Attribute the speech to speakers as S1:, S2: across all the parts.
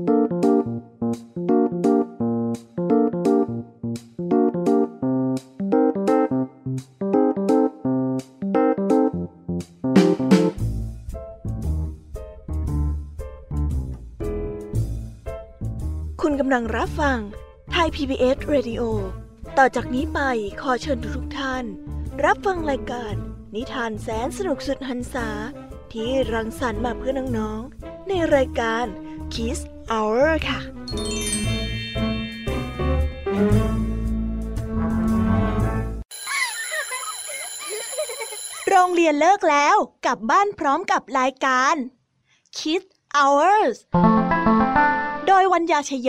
S1: คุณกำลังรับฟังไทย PBS Radio ต่อจากนี้ไปขอเชิญทุกท่าน รับฟังรายการ นิทานแสนสนุกสุดหันษาที่รังสรรค์มาเพื่อน้องๆในรายการ Kiss Hour ค่ะโรงเรียนเลิกแล้วกลับบ้านพร้อมกับรายการ Kids Hours โดยวัญญาชยโย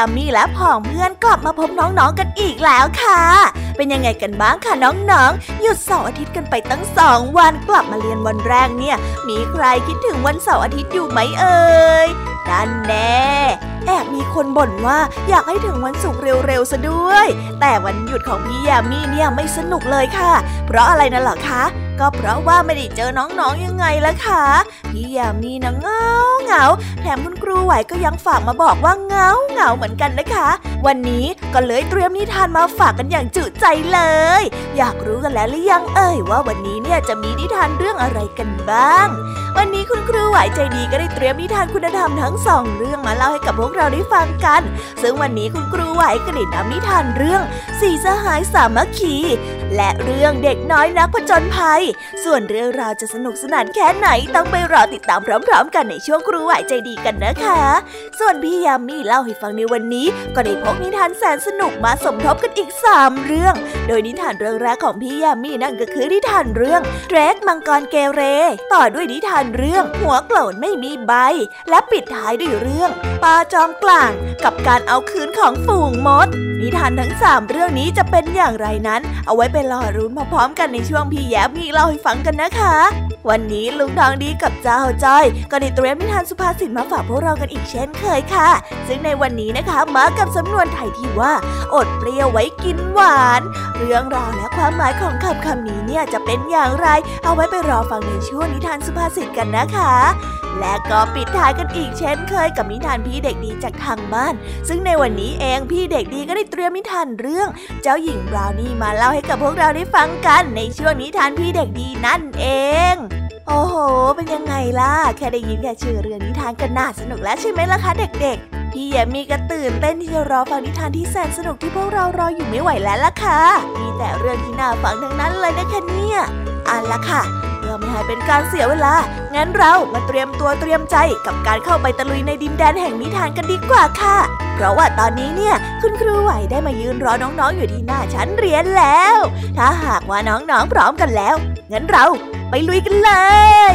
S1: พี่ยามีและผองเพื่อนกลับมาพบน้องๆกันอีกแล้วค่ะ เป็นยังไงกันบ้างคะน้องๆ หยุดเสาร์อาทิตย์กันไปตั้งสองวันกลับมาเรียนวันแรกเนี่ย มีใครคิดถึงวันเสาร์อาทิตย์อยู่ไหมเอ่ยนั่นแน่แอบมีคนบ่นว่าอยากให้ถึงวันศุกร์เร็วๆซะด้วย แต่วันหยุดของพี่ยามีเนี่ยไม่สนุกเลยค่ะ เพราะอะไรนะเหรอคะ ก็เพราะว่าไม่ได้เจอน้องๆยังไงล่ะคะพี่ยามีนะเงาเงาแถมคุณครูไหวก็ยังฝากมาบอกว่าเงาเงาเหมือนกันนะคะ วันนี้ก็เลยเตรียมนิทานมาฝากกันอย่างจุใจเลย อยากรู้กันแล้วหรือยังเอ่ยว่าวันนี้เนี่ยจะมีนิทานเรื่องอะไรกันบ้าง วันนี้คุณครูไหวใจดีก็ได้เตรียมนิทานคุณธรรมทั้งสองเรื่องมาเล่าให้กับพวกเราได้ฟังกัน ซึ่งวันนี้คุณครูไหวก็ได้นำนิทานเรื่องสี่สหายสามัคคี และเรื่องเด็กน้อยนักผจญภัย ส่วนเรื่องราวจะสนุกสนานแค่ไหนต้องไปรอติดตามพร้อม ๆ กันในช่วงครูไหวใจดีกันนะคะ ส่วนพี่ยามีเล่าให้ฟังในวันนี้ ก็ได้พกนิทานแสนสนุกมาสมทบกันอีก 3 เรื่อง โดยนิทานเรื่องแรกของพี่ยามีนั่นก็คือนิทานเรื่องเดรกมังกรเกเร ต่อด้วยนิทานเรื่องหัวโกรนไม่มีใบ และปิดท้ายด้วยเรื่องปลาจอมกลางกับการเอาคืนของฝูงมด นิทานทั้ง 3 เรื่องนี้จะเป็นอย่างไรนั้น เอาไว้ไปรอรุ้นพร้อมๆกันในช่วงพี่แย้มมีเล่าให้ฟังกันนะคะวันนี้ลุงทองดีกับเจ้าจ้อย ก็ได้เตรียมนิทานสุภาษิตมาฝากพวกเรากันอีกเช่นเคยค่ะ ซึ่งในวันนี้นะคะมากับสำนวนไทยที่ว่า อดเปรี้ยวไว้กินหวาน เรื่องราวและความหมายของคำคำนี้เนี่ยจะเป็นอย่างไร เอาไว้ไปรอฟังในช่วงนิทานสุภาษิตกันนะคะ และก็ปิดท้ายกันอีกเช่นเคยกับนิทานพี่เด็กดีจากทางบ้าน ซึ่งในวันนี้เองพี่เด็กดีก็ได้เตรียมนิทานเรื่อง เจ้าหญิงบราวนี่มาเล่าให้กับพวกเราได้ฟังกันในช่วงนิทานพี่เด็กดีนั่นเองโอ้โห เป็นยังไงล่ะ แค่ได้ยินแค่ชื่อเรื่องนิทานก็น่าสนุกแล้วใช่ไหมล่ะคะเด็กๆ พี่แยมมีก็ตื่นเต้นที่จะรอฟังนิทานที่แสนสนุกที่พวกเรารออยู่ไม่ไหวแล้วล่ะค่ะ มีแต่เรื่องที่น่าฟังทั้งนั้นเลยนะคะเนี่ย เอันละค่ะเพื่อพื่อไม่ให้เป็นการเสียเวลา งั้นเรามาเตรียมตัวเตรียมใจกับการเข้าไปตะลุยในดินแดนแห่งนิทานกันดีกว่าค่ะ เพราะว่าตอนนี้เนี่ยคุณครูไหวได้มายืนรอน้องๆอยู่ที่หน้าชั้นเรียนแล้ว ถ้าหากว่าน้องๆพร้อมกันแล้ว งั้นเราไปลุยกันเลย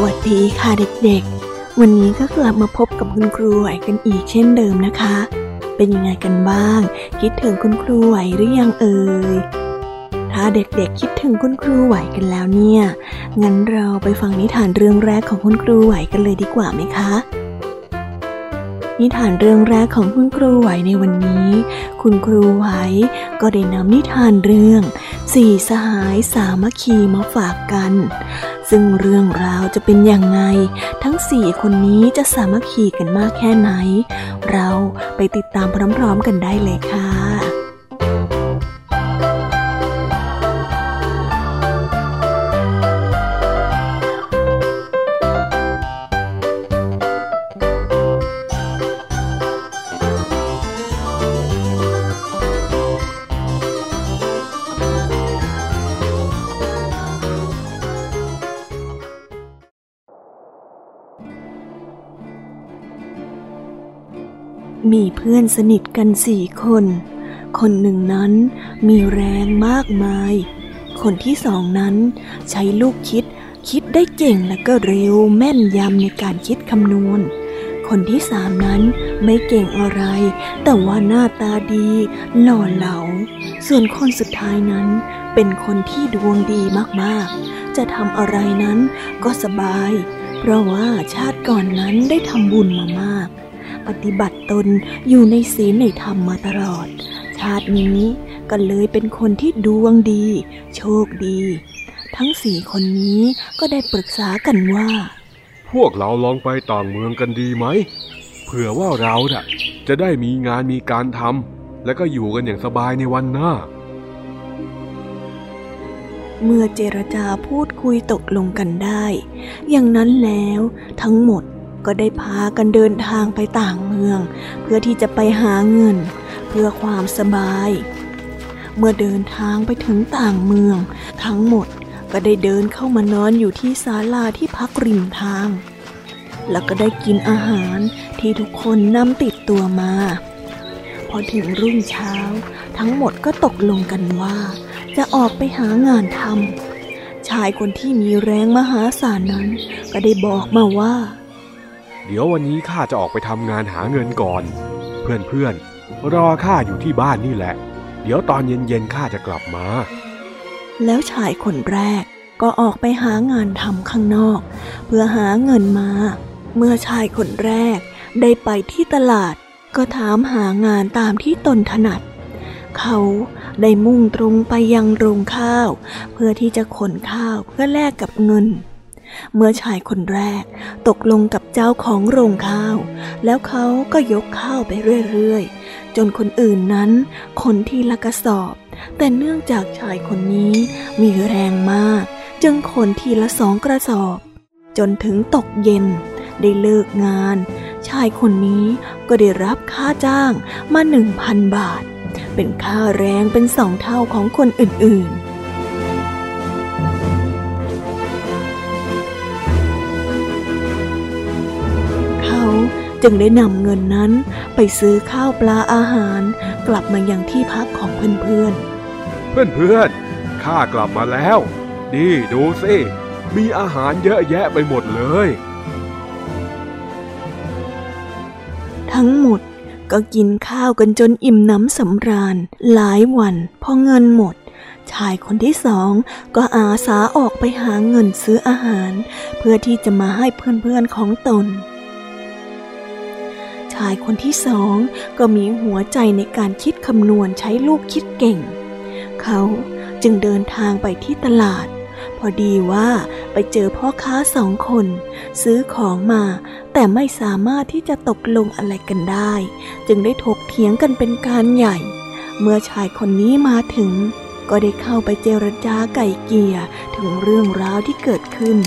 S1: วัสดี
S2: ค่ะเด็กๆ วันนี้ก็กลับมาพบกับคุณครูไหวกันอีกเช่นเดิมนะคะ เป็นยังไงกันบ้าง คิดถึงคุณครูไหวหรือยังเอ่ย ถ้าเด็กๆคิดถึงคุณครูไหวกันแล้วเนี่ย งั้นเราไปฟังนิทานเรื่องแรกของคุณครูไหวกันเลยดีกว่าไหมคะ นิทานเรื่องแรกของคุณครูไหวในวันนี้ คุณครูไหวก็ได้นำนิทานเรื่องสี่สหายสามัคคีมาฝากกัน ซึ่งเรื่องราวจะเป็นยังไงทั้งสี่คนนี้จะสามัคคีกันมากแค่ไหน เราไปติดตามพร้อมๆกันได้เลยค่ะ มีเพื่อนสนิทกันสี่คน คนหนึ่งนั้นมีแรงมากมาย คนที่สองนั้นใช้ลูกคิด คิดได้เก่งและก็เร็วแม่นยำในการคิดคำนวณ คนที่สามนั้นไม่เก่งอะไร แต่ว่าหน้าตาดีหล่อเหลา ส่วนคนสุดท้ายนั้นเป็นคนที่ดวงดีมากๆ จะทำอะไรนั้นก็สบาย เพราะว่าชาติก่อนนั้นได้ทำบุญมามาก ปฏิบัติตนอยู่ในศีลในธรรมมาตลอด ชาตินี้ก็เลยเป็นคนที่ดวงดี โชคดี ทั้งสี่คนนี้ก็ได้ปรึกษากันว่า
S3: พวกเราลองไปต่างเมืองกันดีไหมเผื่อว่าเราจะได้มีงานมีการทำและก็อยู่กันอย่างสบายในวันหน้า
S2: เมื่อเจรจาพูดคุยตกลงกันได้ อย่างนั้นแล้วทั้งหมด ก็ได้พากันเดินทางไปต่างเมือง เพื่อที่จะไปหาเงิน เพื่อความสบาย เมื่อเดินทางไปถึงต่างเมือง ทั้งหมดก็ได้เดินเข้ามานอนอยู่ที่ศาลาที่พักริมทาง แล้วก็ได้กินอาหารที่ทุกคนนำติดตัวมา พอถึงรุ่งเช้า ทั้งหมดก็ตกลงกันว่า จะออกไปหางานทำชายคนที่มีแรงมหาศาลนั้น ก็ได้บอกมาว่า
S3: เดี๋ยววันนี้ข้าจะออกไปทำงานหาเงินก่อน เพื่อนๆ รอข้าอยู่ที่บ้านนี่แหละ เดี๋ยวตอนเย็นๆข้าจะกลับมา
S2: แล้วชายคนแรกก็ออกไปหางานทำข้างนอก เพื่อหาเงินมา เมื่อชายคนแรกได้ไปที่ตลาด ก็ถามหางานตามที่ตนถนัด เขาได้มุ่งตรงไปยังโรงข้าว เพื่อที่จะขนข้าวเพื่อแลกกับเงิน เมื่อชายคนแรกตกลงกับเจ้าของโรงข้าว แล้วเขาก็ยกข้าวไปเรื่อยๆ จนคนอื่นนั้น คนที่ละกระสอบ แต่เนื่องจากชายคนนี้มีแรงมาก จึงขนทีละสองกระสอบ จนถึงตกเย็น ได้เลิกงาน ชายคนนี้ก็ได้รับค่าจ้างมาหนึ่งพันบาท เป็นค่าแรงเป็นสองเท่าของคนอื่นๆ จึงได้นำเงินนั้นไปซื้อข้าวปลาอาหาร กลับมายังที่พักของเพื่อนๆ
S3: เพื่อนๆ ข้ากลับมาแล้วดีดูสิ มีอาหารเยอะแยะไปหมดเลย
S2: ทั้งหมดก็กินข้าวกันจนอิ่มน้ำสำราญ หลายวันพอเงินหมด ชายคนที่สองก็อาสาออกไปหาเงินซื้ออาหาร เพื่อที่จะมาให้เพื่อนๆของตน ชายคนที่สองก็มีหัวใจในการคิดคำนวณใช้ลูกคิดเก่ง เขาจึงเดินทางไปที่ตลาด พอดีว่าไปเจอพ่อค้าสองคน ซื้อของมา แต่ไม่สามารถที่จะตกลงอะไรกันได้ จึงได้ถกเถียงกันเป็นการใหญ่ เมื่อชายคนนี้มาถึง ก็ได้เข้าไปเจรจาไก่เกลี่ยถึงเรื่องราวที่เกิดขึ้น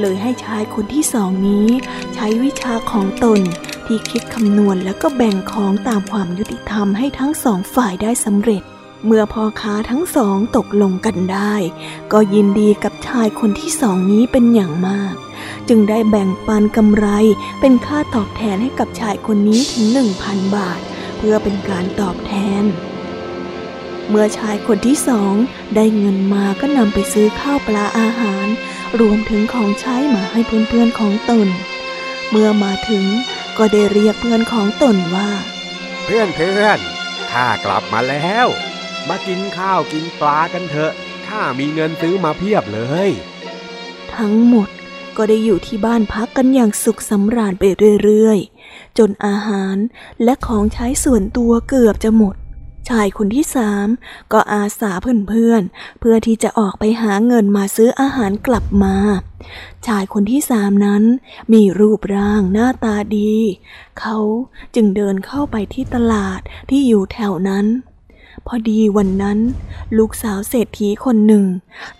S2: เลยให้ชายคนที่สองนี้ ใช้วิชาของตน ที่คิดคำนวณแล้วก็แบ่งของตามความยุติธรรมให้ทั้งสองฝ่ายได้สำเร็จ เมื่อพ่อค้าทั้งสองตกลงกันได้ ก็ยินดีกับชายคนที่สองนี้เป็นอย่างมาก จึงได้แบ่งปันกำไรเป็นค่าตอบแทนให้กับชายคนนี้ถึงหนึ่งพันบาท เพื่อเป็นการตอบแทน เมื่อชายคนที่สองได้เงินมาก็นำไปซื้อข้าวปลาอาหาร รวมถึงของใช้มาให้เพื่อนๆของตน เมื่อมาถึง ก็ได้เรียกเพื่อนของตนว่า
S3: เพื่อนเพื่อนข้ากลับมาแล้ว มากินข้าวกินปลากันเถอะข้ามีเงินซื้อมาเพียบเลย
S2: ทั้งหมดก็ได้อยู่ที่บ้านพักกันอย่างสุขสำราญไปเรื่อยๆ จนอาหารและของใช้ส่วนตัวเกือบจะหมด ชายคนที่สามก็อาสาเพื่อนๆเพื่อที่จะออกไปหาเงินมาซื้ออาหารกลับมา ชายคนที่สามนั้นมีรูปร่างหน้าตาดี เขาจึงเดินเข้าไปที่ตลาดที่อยู่แถวนั้นพอดีวันนั้น ลูกสาวเศรษฐีคนหนึ่ง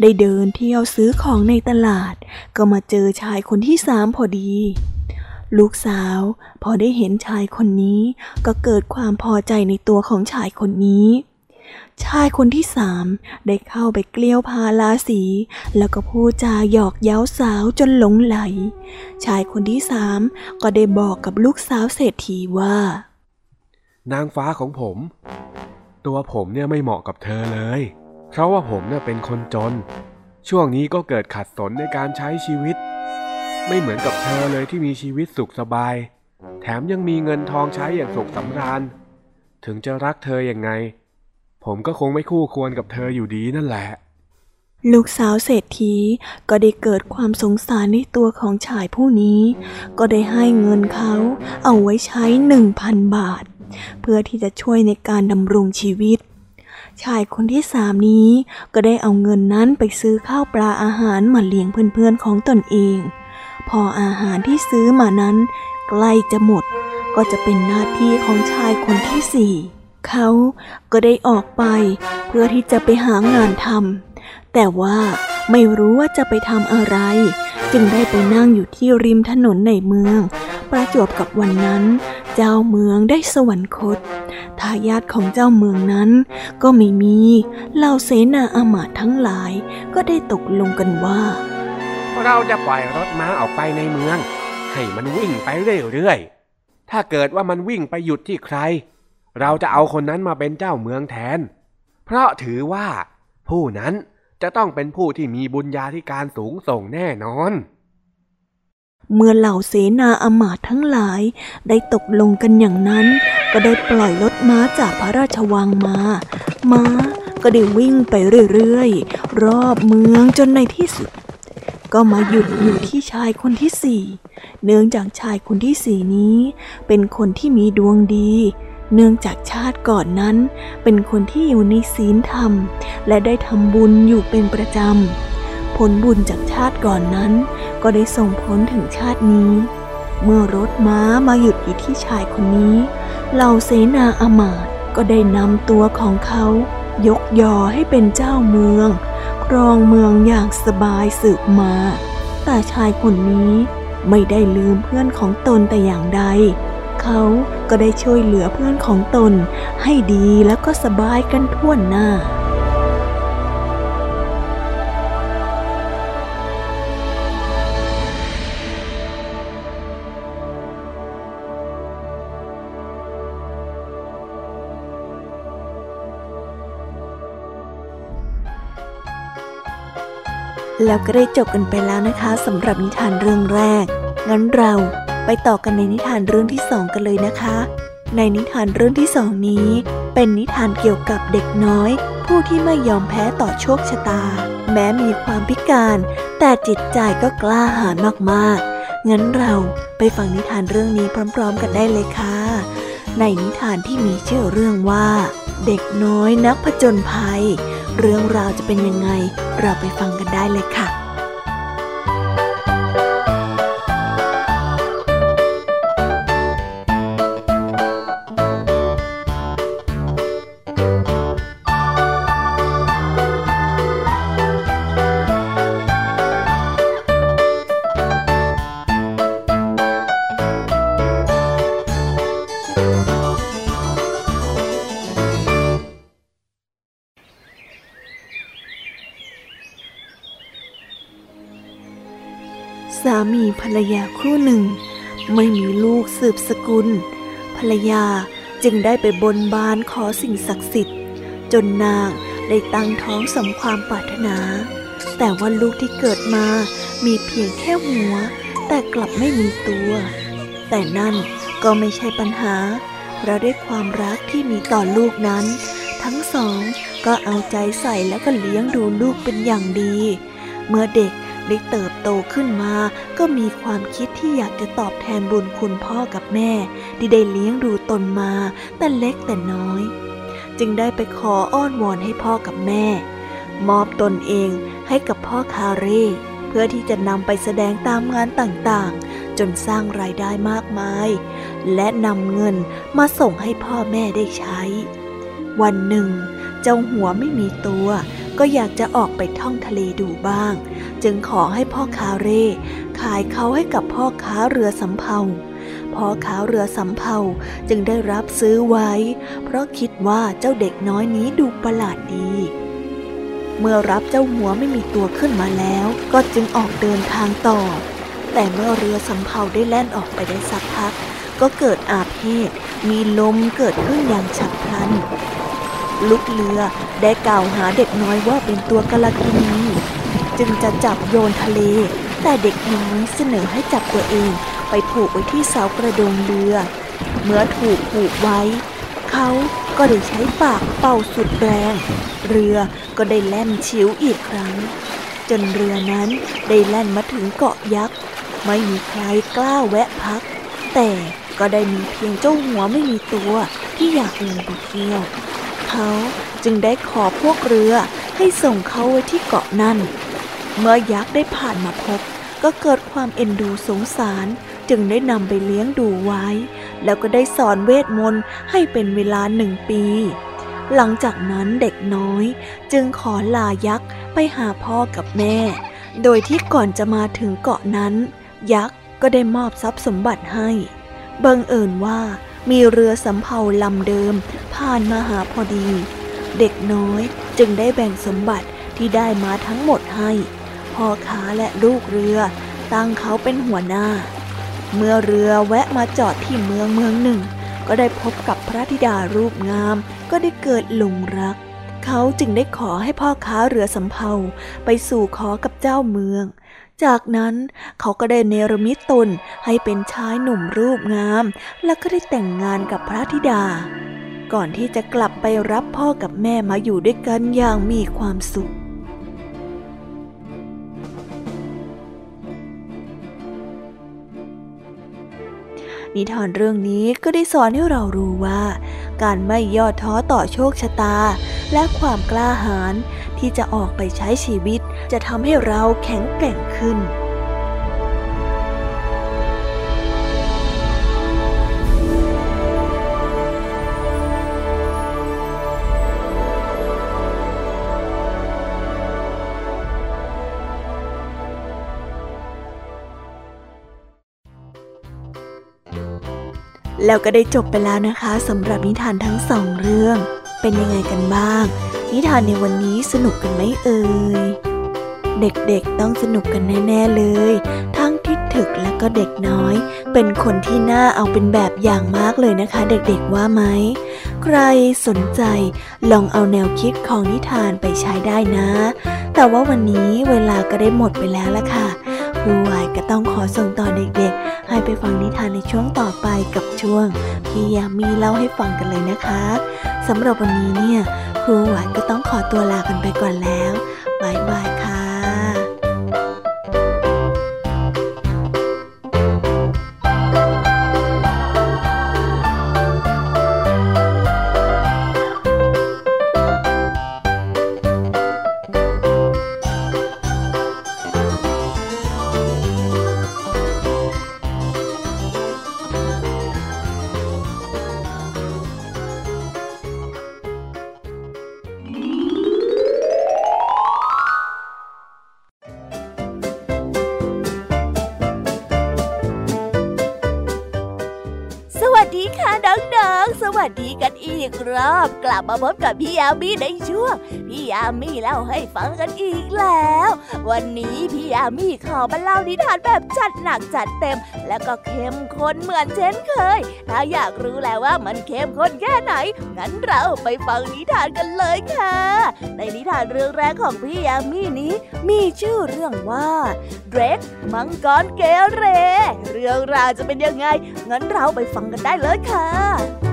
S2: ได้เดินเที่ยวซื้อของในตลาด ก็มาเจอชายคนที่สามพอดี ลูกสาวพอได้เห็นชายคนนี้ก็เกิดความพอใจในตัวของชายคนนี้ ชายคนที่สามได้เข้าไปเกลี้ยวพาลาสี แล้วก็พูดจาหยอกเย้าสาวจนหลงไหล ชายคนที่สามก็ได้บอกกับลูกสาวเศรษฐีว่า
S3: นางฟ้าของผม ตัวผมเนี่ยไม่เหมาะกับเธอเลย เพราะว่าผมเนี่ยเป็นคนจน ช่วงนี้ก็เกิดขัดสนในการใช้ชีวิต ไม่เหมือนกับเธอเลยที่มีชีวิตสุขสบาย แถมยังมีเงินทองใช้อย่างสุขสำราญ ถึงจะรักเธออย่างไง ผมก็คงไม่คู่ควรกับเธออยู่ดีนั่นแหละ
S2: ลูกสาวเศรษฐีก็ได้เกิดความสงสารในตัวของชายผู้นี้ ก็ได้ให้เงินเขาเอาไว้ใช้หนึ่งพันบาท เพื่อที่จะช่วยในการดำรงชีวิตชายคนที่สามนี้ก็ได้เอาเงินนั้นไปซื้อข้าวปลาอาหารมาเลี้ยงเพื่อนๆของตนเอง พออาหารที่ซื้อมานั้น ใกล้จะหมด ก็จะเป็นหน้าที่ของชายคนที่สี่เขาก็ได้ออกไปเพื่อที่จะไปหางานทำแต่ว่าไม่รู้ว่าจะไปทำอะไร จึงได้ไปนั่งอยู่ที่ริมถนนในเมือง ประจวบกับวันนั้น เจ้าเมืองได้สวรรคตทายาทของเจ้าเมืองนั้น ก็ไม่มีเหล่าเสนาอามาตย์ทั้งหลายก็ได้ตกลงกันว่า
S3: เราจะปล่อยรถม้าออกไปในเมือง ให้มันวิ่งไปเรื่อยๆ ถ้าเกิดว่ามันวิ่งไปหยุดที่ใคร เราจะเอาคนนั้นมาเป็นเจ้าเมืองแทน เพราะถือว่า ผู้นั้นจะต้องเป็นผู้ที่มีบุญญาธิการสูงส่งแน่นอน
S2: เมื่อเหล่าเสนาอมาตย์ทั้งหลายได้ตกลงกันอย่างนั้น ก็ได้ปล่อยรถม้าจากพระราชวังมา ม้าก็ได้วิ่งไปเรื่อยๆ รอบเมืองจนในที่สุด ก็มาหยุดอยู่ที่ชายคนที่สี่ เนื่องจากชายคนที่สี่นี้ เป็นคนที่มีดวงดี เนื่องจากชาติก่อนนั้น เป็นคนที่อยู่ในศีลธรรม และได้ทำบุญอยู่เป็นประจำ ผลบุญจากชาติก่อนนั้น ก็ได้ส่งผลถึงชาตินี้ เมื่อรถม้ามาหยุดอยู่ที่ชายคนนี้ เหล่าเสนาอมาตก็ได้นำตัวของเขา ยกยอให้เป็นเจ้าเมือง ครองเมืองอย่างสบายสืบมา แต่ชายคนนี้ไม่ได้ลืมเพื่อนของตนแต่อย่างใด เขาก็ได้ช่วยเหลือเพื่อนของตนให้ดีแล้วก็สบายกันทั่วหน้า แล้วก็ได้จบกันไปแล้วนะคะสำหรับนิทานเรื่องแรก งั้นเราไปต่อกันในนิทานเรื่องที่สองกันเลยนะคะ ในนิทานเรื่องที่สองนี้ เป็นนิทานเกี่ยวกับเด็กน้อย ผู้ที่ไม่ยอมแพ้ต่อโชคชะตา แม้มีความพิการ แต่จิตใจก็กล้าหาญมากๆ งั้นเราไปฟังนิทานเรื่องนี้พร้อม ๆ กันได้เลยค่ะ ในนิทานที่มีชื่อเรื่องว่า เด็กน้อยนักผจญภัย เรื่องราวจะเป็นยังไง เราไปฟังกันได้เลยค่ะ รรยาคู่หนึ่ง ไม่มีลูกสืบสกุล ภรรยาจึงได้ไปบนบานขอสิ่งศักดิ์สิทธิ์ จนนางได้ตั้งท้องสมความปรารถนา แต่ว่าลูกที่เกิดมามีเพียงแค่หัว แต่กลับไม่มีตัว แต่นั่นก็ไม่ใช่ปัญหา เพราะด้วยความรักที่มีต่อลูกนั้น ทั้งสองก็เอาใจใส่และก็เลี้ยงดูลูกเป็นอย่างดี เมื่อเด็ก ได้เติบโตขึ้นมา ก็มีความคิดที่อยากจะตอบแทนบุญคุณพ่อกับแม่ ที่ได้เลี้ยงดูตนมา แต่เล็กแต่น้อย จึงได้ไปขออ้อนวอนให้พ่อกับแม่ มอบตนเองให้กับพ่อคาเร่เพื่อที่จะนำไปแสดงตามงานต่างๆ จนสร้างรายได้มากมาย และนำเงินมาส่งให้พ่อแม่ได้ใช้ วันหนึ่ง เจ้าหัวไม่มีตัว ก็อยากจะออกไปท่องทะเลดูบ้าง จึงขอให้พ่อคาเร่ขายเขาให้กับพ่อค้าเรือสำเภาพ่อค้าเรือสำเภาจึงได้รับซื้อไว้ เพราะคิดว่าเจ้าเด็กน้อยนี้ดูประหลาดดี เมื่อรับเจ้าหัวไม่มีตัวขึ้นมาแล้ว ก็จึงออกเดินทางต่อ แต่เมื่อเรือสำเภาได้แล่นออกไปได้สักพัก ก็เกิดอาเพศมีลมเกิดขึ้นอย่างฉับพลัน ลูกเรือได้กล่าวหาเด็กน้อยว่าเป็นตัวกาลกินีจึงจะจับโยนทะเล แต่เด็กน้อยเสนอให้จับตัวเองไปผูกไว้ที่เสากระโดงเรือ เมื่อถูกผูกไว้ เขาก็ได้ใช้ปากเป่าสุดแรง เรือก็ได้แล่นชิวอีกครั้ง จนเรือนั้นได้แล่นมาถึงเกาะยักษ์ ไม่มีใครกล้าแวะพัก แต่ก็ได้มีเพียงเจ้าหัวไม่มีตัวที่อยากลงไปเที่ยว เขาจึงได้ขอพวกเรือให้ส่งเขาไว้ที่เกาะนั่น เมื่อยักษ์ได้ผ่านมาพบ ก็เกิดความเอ็นดูสงสารจึงได้นำไปเลี้ยงดูไว้ แล้วก็ได้สอนเวทมนต์ให้เป็นเวลาหนึ่งปี หลังจากนั้นเด็กน้อยจึงขอลายักษ์ไปหาพ่อกับแม่ โดยที่ก่อนจะมาถึงเกาะนั้น ยักษ์ก็ได้มอบทรัพย์สมบัติให้ บังเอิญว่า มีเรือสำเภาลำเดิม ผ่านมาหาพอดี เด็กน้อยจึงได้แบ่งสมบัติที่ได้มาทั้งหมดให้พ่อค้าและลูกเรือ ตั้งเขาเป็นหัวหน้า เมื่อเรือแวะมาจอดที่เมืองเมืองหนึ่ง ก็ได้พบกับพระธิดารูปงาม ก็ได้เกิดหลงรัก เขาจึงได้ขอให้พ่อค้าเรือสำเภาไปสู่ขอกับเจ้าเมือง จากนั้นเขาก็ได้เนรมิตตนให้เป็นชายหนุ่มรูปงาม และก็ได้แต่งงานกับพระธิดา ก่อนที่จะกลับไปรับพ่อกับแม่มาอยู่ด้วยกันอย่างมีความสุข นิทานเรื่องนี้ก็ได้สอนให้เรารู้ว่า การไม่ย่อท้อต่อโชคชะตา และความกล้าหาญที่จะออกไปใช้ชีวิต จะทำให้เราแข็งแกร่งขึ้น แล้วก็ได้จบไปแล้วนะคะสำหรับนิทานทั้งสองเรื่อง เป็นยังไงกันบ้าง นิทานในวันนี้สนุกกันไหมเอ่ยเด็กๆต้องสนุกกันแน่ๆเลย ทั้งทิดถึกและก็เด็กน้อย เป็นคนที่น่าเอาเป็นแบบอย่างมากเลยนะคะ เด็กๆว่าไหม ใครสนใจลองเอาแนวคิดของนิทานไปใช้ได้นะ แต่ว่าวันนี้เวลาก็ได้หมดไปแล้วละค่ะ ครูไหวก็ต้องขอส่งต่อเด็กๆ ให้ไปฟังนิทานในช่วงต่อไปกับช่วงพี่ยามีเล่าให้ฟังกันเลยนะคะสำหรับวันนี้เนี่ย ครูไหวก็ต้องขอตัวลากันไปก่อนแล้วบายบาย
S1: พบกับพี่ยามีในช่วงพี่ยามีเล่าให้ฟังกันอีกแล้ว วันนี้พี่ยามีขอมาเล่านิทานแบบจัดหนักจัดเต็ม และก็เข้มข้นเหมือนเช่นเคย ถ้าอยากรู้แล้วว่ามันเข้มข้นแค่ไหน งั้นเราไปฟังนิทานกันเลยค่ะ ในนิทานเรื่องแรกของพี่ยามีนี้ มีชื่อเรื่องว่าเดรกมังกรเกเร เรื่องราวจะเป็นยังไง งั้นเราไปฟังกันได้เลยค่ะ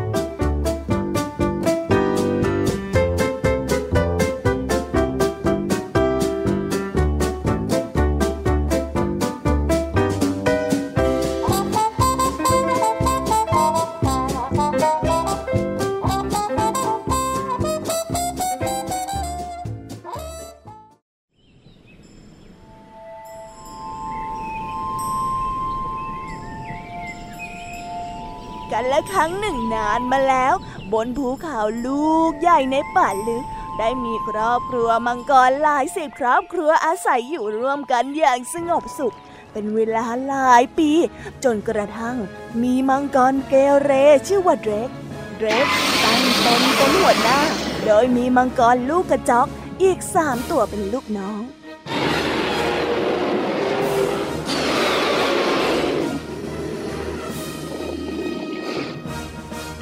S1: กันและครั้งหนึ่งนานมาแล้ว บนภูเขาลูกใหญ่ในป่าลึก ได้มีครอบครัวมังกรหลายสิบครอบครัวอาศัยอยู่ร่วมกันอย่างสงบสุข เป็นเวลาหลายปี จนกระทั่ง มีมังกรเกเรชื่อว่าเดรกเดรกตั้งตนเป็นหัวหน้า โดยมีมังกรลูกกระจอกอีกสามตัวเป็นลูกน้อง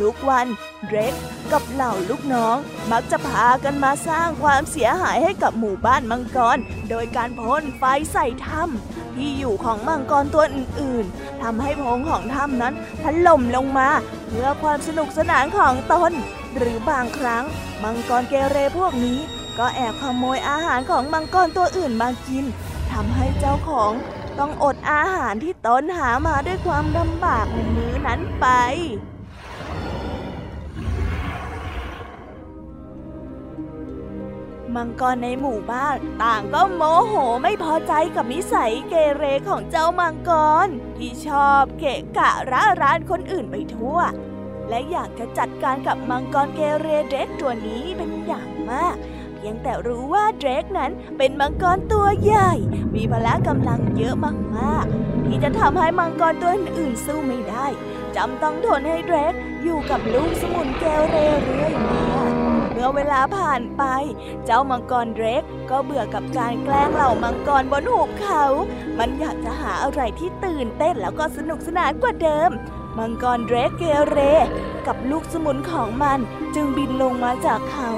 S1: ทุกวันเดรกกับเหล่าลูกน้อง มักจะพากันมาสร้างความเสียหายให้กับหมู่บ้านมังกร โดยการพ่นไฟใส่ถ้ำที่อยู่ของมังกรตัวอื่นๆทำให้พงของถ้ำนั้นถล่มลงมา เพื่อความสนุกสนานของตน หรือบางครั้ง มังกรเกเรพวกนี้ ก็แอบขโมยอาหารของมังกรตัวอื่นมากินทำให้เจ้าของต้องอดอาหารที่ตนหามาด้วยความลำบากในมื้อนั้นไป มังกรในหมู่บ้านต่างก็โมโหไม่พอใจกับนิสัยเกเรของเจ้ามังกร ที่ชอบเกะกะระรานคนอื่นไปทั่ว และอยากจะจัดการกับมังกรเกเรเด็กตัวนี้เป็นอย่างมากเพียงแต่รู้ว่าเดรกนั้นเป็นมังกรตัวใหญ่ มีพละกำลังเยอะมากๆ ที่จะทำให้มังกรตัวอื่นสู้ไม่ได้จำต้องทนให้เดรกอยู่กับลูกสมุนเกเรเรื่อยมา มื่อเวลาผ่านไป เจ้ามังกรเร็กก็เบื่อกับการแกล้งเหล่ามังกรบนหุบเขา มันอยากจะหาอะไรที่ตื่นเต้นแล้วก็สนุกสนานกว่าเดิม มังกรเดรกเกเร กับลูกสมุนของมันจึงบินลงมาจากเขา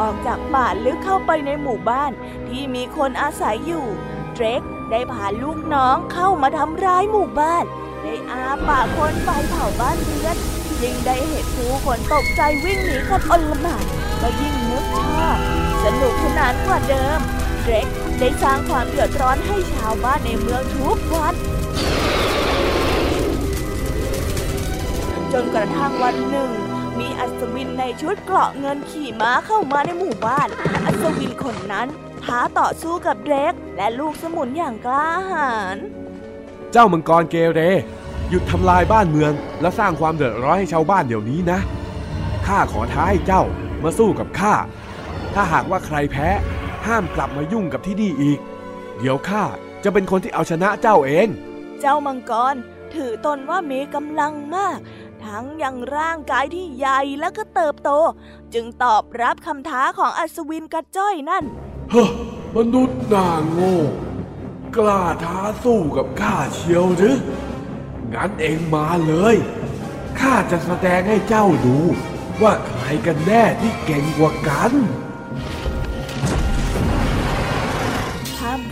S1: ออกจากป่าลึกเข้าไปในหมู่บ้านที่มีคนอาศัยอยู่เดรกได้พาลูกน้องเข้ามาทำร้ายหมู่บ้าน ได้อาปาคนไฟเผาบ้านเรือนยิ่งได้เห็นผู้คนตกใจวิ่งหนีกันอลหม่าน ชอบ สนุกสนานกว่าเดิมเร็กได้สร้างความเดือดร้อนให้ชาวบ้านในเมืองทุกวัน จนกระทั่งวันหนึ่ง มีอัศวินในชุดเกราะเงินขี่ม้าเข้ามาในหมู่บ้าน อัศวินคนนั้นท้าต่อสู้กับเร็กและลูกสมุนอย่างกล้าหาญ
S3: เจ้ามังกรเกเร หยุดทำลายบ้านเมือง และสร้างความเดือดร้อนให้ชาวบ้านเดี๋ยวนี้นะ ข้าขอท้าให้เจ้ามาสู้กับข้า ถ้าหากว่าใครแพ้ ห้ามกลับมายุ่งกับที่นี่อีก เดี๋ยวข้าจะเป็นคนที่เอาชนะเจ้าเอง
S1: เจ้ามังกร ถือตนว่ามีกำลังมาก ทั้งยังร่างกายที่ใหญ่และก็เติบโต จึงตอบรับคำท้าของอัศวินกระจ้อยนั่น
S3: เฮ้มนุษย์หน้าโง่กล้าท้าสู้กับข้าเชียวหรืองั้นเองมาเลยข้าจะแสดงให้เจ้าดูว่าใครกันแน่ที่เก่งกว่ากัน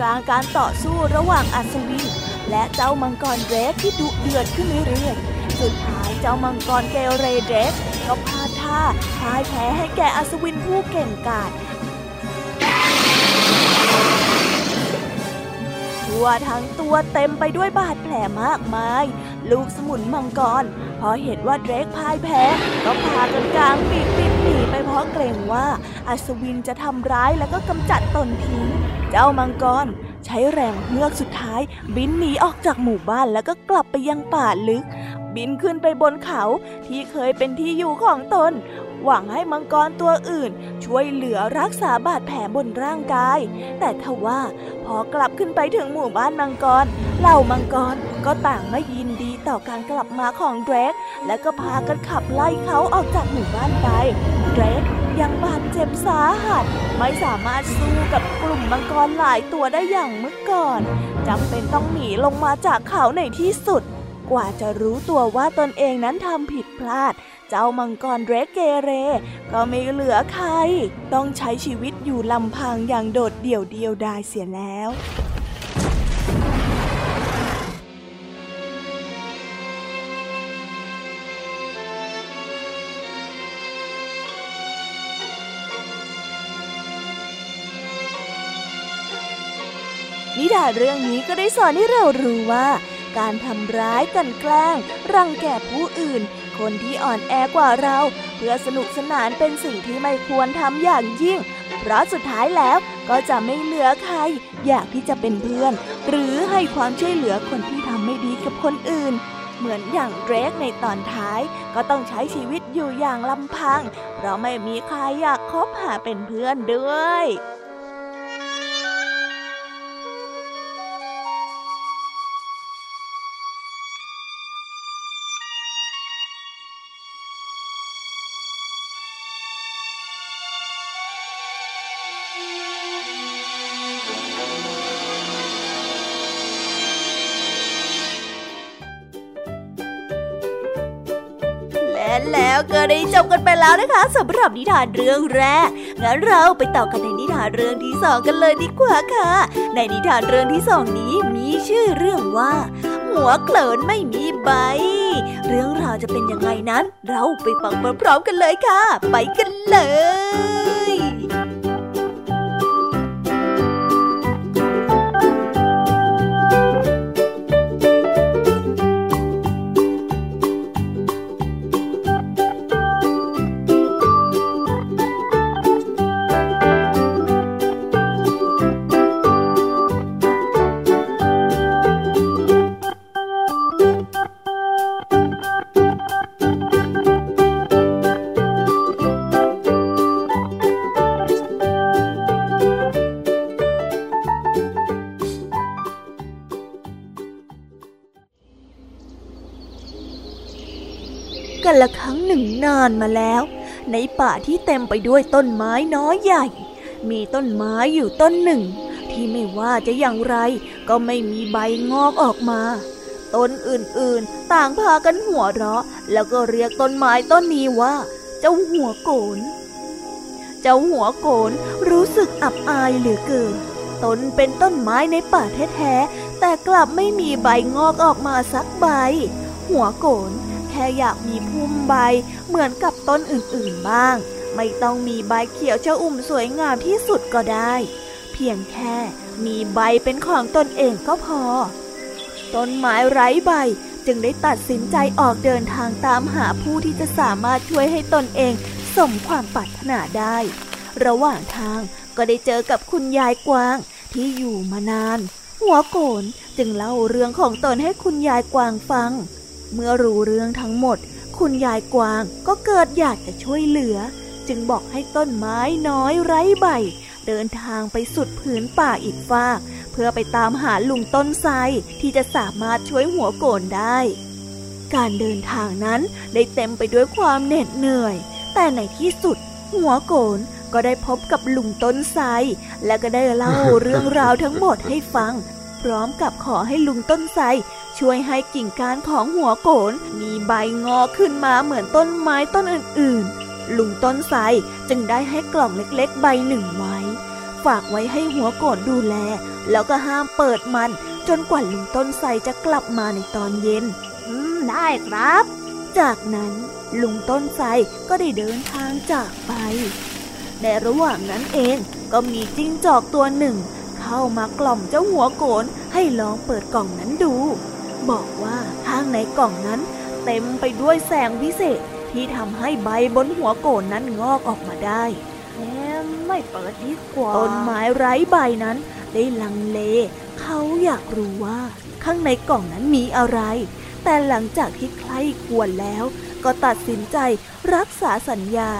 S1: กลางการต่อสู้ระหว่างอัศวินและเจ้ามังกรเรดที่ดุเดือดขึ้นเรื่อยๆ สุดท้ายเจ้ามังกรเกเรเรดก็พลาดท่าพ่ายแพ้ให้แก่อัศวินผู้เก่งกาจทั่วทั้งตัวเต็มไปด้วยบาดแผลมากมาย ลูกสมุนมังกรพอเห็นว่าเดรกพ่ายแพ้ ก็พากันกลางปีกปิดหนีไปเพราะเกรงว่าอัศวินจะทำร้ายแล้วก็กำจัดตนทิ้ง เจ้ามังกร ใช้แรงเฮือกสุดท้าย บินหนีออกจากหมู่บ้านแล้วก็กลับไปยังป่าลึก บินขึ้นไปบนเขาที่เคยเป็นที่อยู่ของตน หวังให้มังกรตัวอื่น ช่วยเหลือรักษาบาดแผลบนร่างกาย แต่ทว่าพอกลับขึ้นไปถึงหมู่บ้านมังกรเหล่ามังกรก็ต่างไม่ยินดี ต่อการกลับมาของเดรกและก็พากันขับไล่เขาออกจากหมู่บ้านไป เดรกยังบาดเจ็บสาหัส ไม่สามารถสู้กับกลุ่มมังกรหลายตัวได้อย่างเมื่อก่อนจำเป็นต้องหนีลงมาจากเขาในที่สุด กว่าจะรู้ตัวว่าตนเองนั้นทำผิดพลาด เจ้ามังกรเรกเกเร ก็ไม่เหลือใคร ต้องใช้ชีวิตอยู่ลำพังอย่างโดดเดี่ยวเดียวดายเสียแล้ว นิทานเรื่องนี้ก็ได้สอนให้เรารู้ว่า การทำร้ายกันแกล้ง รังแกผู้อื่น คนที่อ่อนแอกว่าเรา เพื่อสนุกสนานเป็นสิ่งที่ไม่ควรทำอย่างยิ่ง เพราะสุดท้ายแล้วก็จะไม่เหลือใคร อยากที่จะเป็นเพื่อน หรือให้ความช่วยเหลือคนที่ทำไม่ดีกับคนอื่นเหมือนอย่างเดรกในตอนท้ายก็ต้องใช้ชีวิตอยู่อย่างลำพัง เพราะไม่มีใครอยากคบหาเป็นเพื่อนด้วย และแล้วก็ได้จบกันไปแล้วนะคะสำหรับนิทานเรื่องแรก งั้นเราไปต่อกันในนิทานเรื่องที่สองกันเลยดีกว่าค่ะ ในนิทานเรื่องที่สองนี้มีชื่อเรื่องว่า หัวเกลินไม่มีใบ เรื่องราวจะเป็นยังไงนั้น เราไปฟังพร้อมๆกันเลยค่ะ ไปกันเลยานมาแล้ว ในป่าที่เต็มไปด้วยต้นไม้น้อยใหญ่ มีต้นไม้อยู่ต้นหนึ่ง ที่ไม่ว่าจะอย่างไร ก็ไม่มีใบงอกออกมาต้นอื่นๆ ต่างพากันหัวเราะ แล้วก็เรียกต้นไม้ต้นนี้ว่า เจ้าหัวโกน เจ้าหัวโกนรู้สึกอับอายเหลือเกินตนเป็นต้นไม้ในป่าแท้ๆแต่กลับไม่มีใบงอกออกมาสักใบ หัวโกน ค่อยากมีพุ่มใบเหมือนกับต้นอื่นๆบ้าง ไม่ต้องมีใบเขียวชอุ่มสวยงามที่สุดก็ได้ เพียงแค่มีใบเป็นของตนเองก็พอ ต้นไม้ไร้ใบจึงได้ตัดสินใจออกเดินทางตามหาผู้ที่จะสามารถช่วยให้ตนเองสมความปรารถนาได้ ระหว่างทางก็ได้เจอกับคุณยายกวางที่อยู่มานาน หัวโกนจึงเล่าเรื่องของตนให้คุณยายกวางฟัง เมื่อรู้เรื่องทั้งหมด คุณยายกวางก็เกิดอยากจะช่วยเหลือ จึงบอกให้ต้นไม้น้อยไร้ใบ เดินทางไปสุดผืนป่าอีกฟาก เพื่อไปตามหาลุงต้นไทรที่จะสามารถช่วยหัวโกนได้ การเดินทางนั้นได้เต็มไปด้วยความเหน็ดเหนื่อย แต่ในที่สุด หัวโกนก็ได้พบกับลุงต้นไทรและก็ได้เล่าเรื่องราวทั้งหมดให้ฟัง พร้อมกับขอให้ลุงต้นไทร ช่วยให้กิ่งก้านของหัวโกนมีใบงอขึ้นมาเหมือนต้นไม้ต้นอื่นๆ ลุงต้นไทรจึงได้ให้กล่องเล็กๆ ใบหนึ่งไว้ ฝากไว้ให้หัวโกนดูแล แล้วก็ห้ามเปิดมัน จนกว่าลุงต้นไทรจะกลับมาในตอนเย็น อืม ได้ครับ จากนั้นลุงต้นไทรก็ได้เดินทางจากไป ในระหว่างนั้นเองก็มีจิ้งจอกตัวหนึ่ง เข้ามากล่อมเจ้าหัวโกนให้ลองเปิดกล่องนั้นดู บอกว่าข้างในกล่องนั้น เต็มไปด้วยแสงวิเศษที่ทำให้ใบบนหัวโกนนั้นงอกออกมาได้แมไม่เปิดดีกว่าต้นไม้ไร้ใบนั้น ได้ลังเล เขาอยากรู้ว่า ข้างในกล่องนั้นมีอะไร แต่หลังจากที่ใคร่ควรแล้ว ก็ตัดสินใจรักษาสัญญา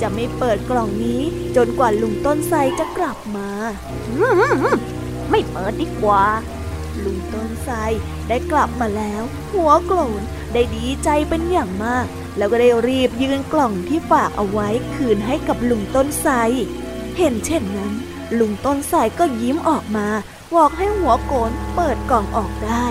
S1: จะไม่เปิดกล่องนี้จนกว่าลุงต้นไทรจะกลับมา ไม่เปิดดีกว่า ลุงต้นไทรได้กลับมาแล้ว หัวโกรนได้ดีใจเป็นอย่างมาก แล้วก็ได้รีบยื่นกล่องที่ฝากเอาไว้คืนให้กับลุงต้นไทรเห็นเช่นนั้น ลุงต้นไทรก็ยิ้มออกมาบอกให้หัวโกนเปิดกล่องออกได้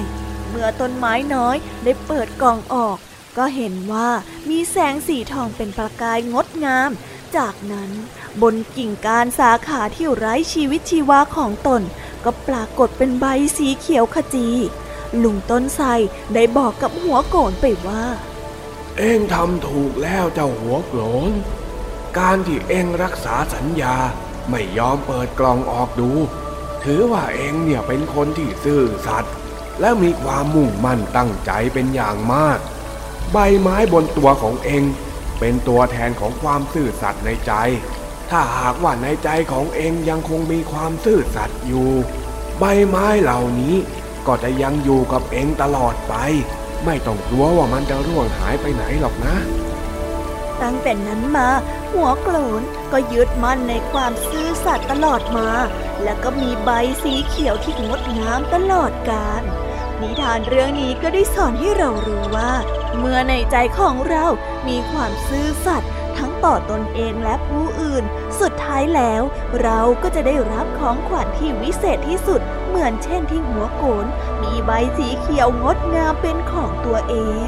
S1: เมื่อต้นไม้น้อยได้เปิดกล่องออก ก็เห็นว่ามีแสงสีทองเป็นประกายงดงาม จากนั้นบนกิ่งก้านสาขาที่ไร้ชีวิตชีวาของตน ก็ปรากฏเป็นใบสีเขียวขจี ลุงต้นไทรได้บอกกับหัวโกนไปว่า
S3: เองทำถูกแล้วเจ้าหัวโกนการที่เองรักษาสัญญาไม่ยอมเปิดกล่องออกดู ถือว่าเองเนี่ยเป็นคนที่ซื่อสัตย์และมีความมุ่งมั่นตั้งใจเป็นอย่างมาก ใบไม้บนตัวของเองเป็นตัวแทนของความซื่อสัตย์ในใจ ถ้าหากว่าในใจของเองยังคงมีความซื่อสัตย์อยู่ ใบไม้เหล่านี้ก็จะยังอยู่กับเองตลอดไป ไม่ต้องกลัวว่ามันจะร่วงหายไปไหนหรอกนะ
S1: ตั้งแต่นั้นมา หัวโกรนก็ยึดมั่นในความซื่อสัตย์ตลอดมา แล้วก็มีใบสีเขียวที่งดงามตลอดกาลนิทานเรื่องนี้ก็ได้สอนให้เรารู้ว่า เมื่อในใจของเรามีความซื่อสัตย์ ทั้งต่อตนเองและผู้อื่น สุดท้ายแล้ว เราก็จะได้รับของขวัญที่วิเศษที่สุด เหมือนเช่นที่หัวโกนมีใบสีเขียวงดงามเป็นของตัวเอง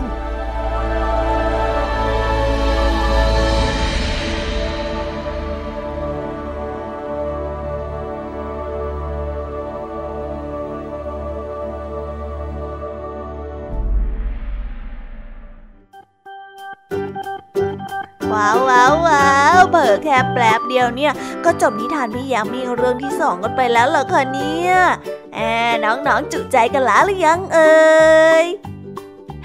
S1: ค่แป๊บเดียวเนี่ย ก็จบนิทานพี่ยามีเรื่องที่สองกันไปแล้วเหรอคะเนี่ยแอน้องๆจุใจกันแล้วหรือยังเอ่ย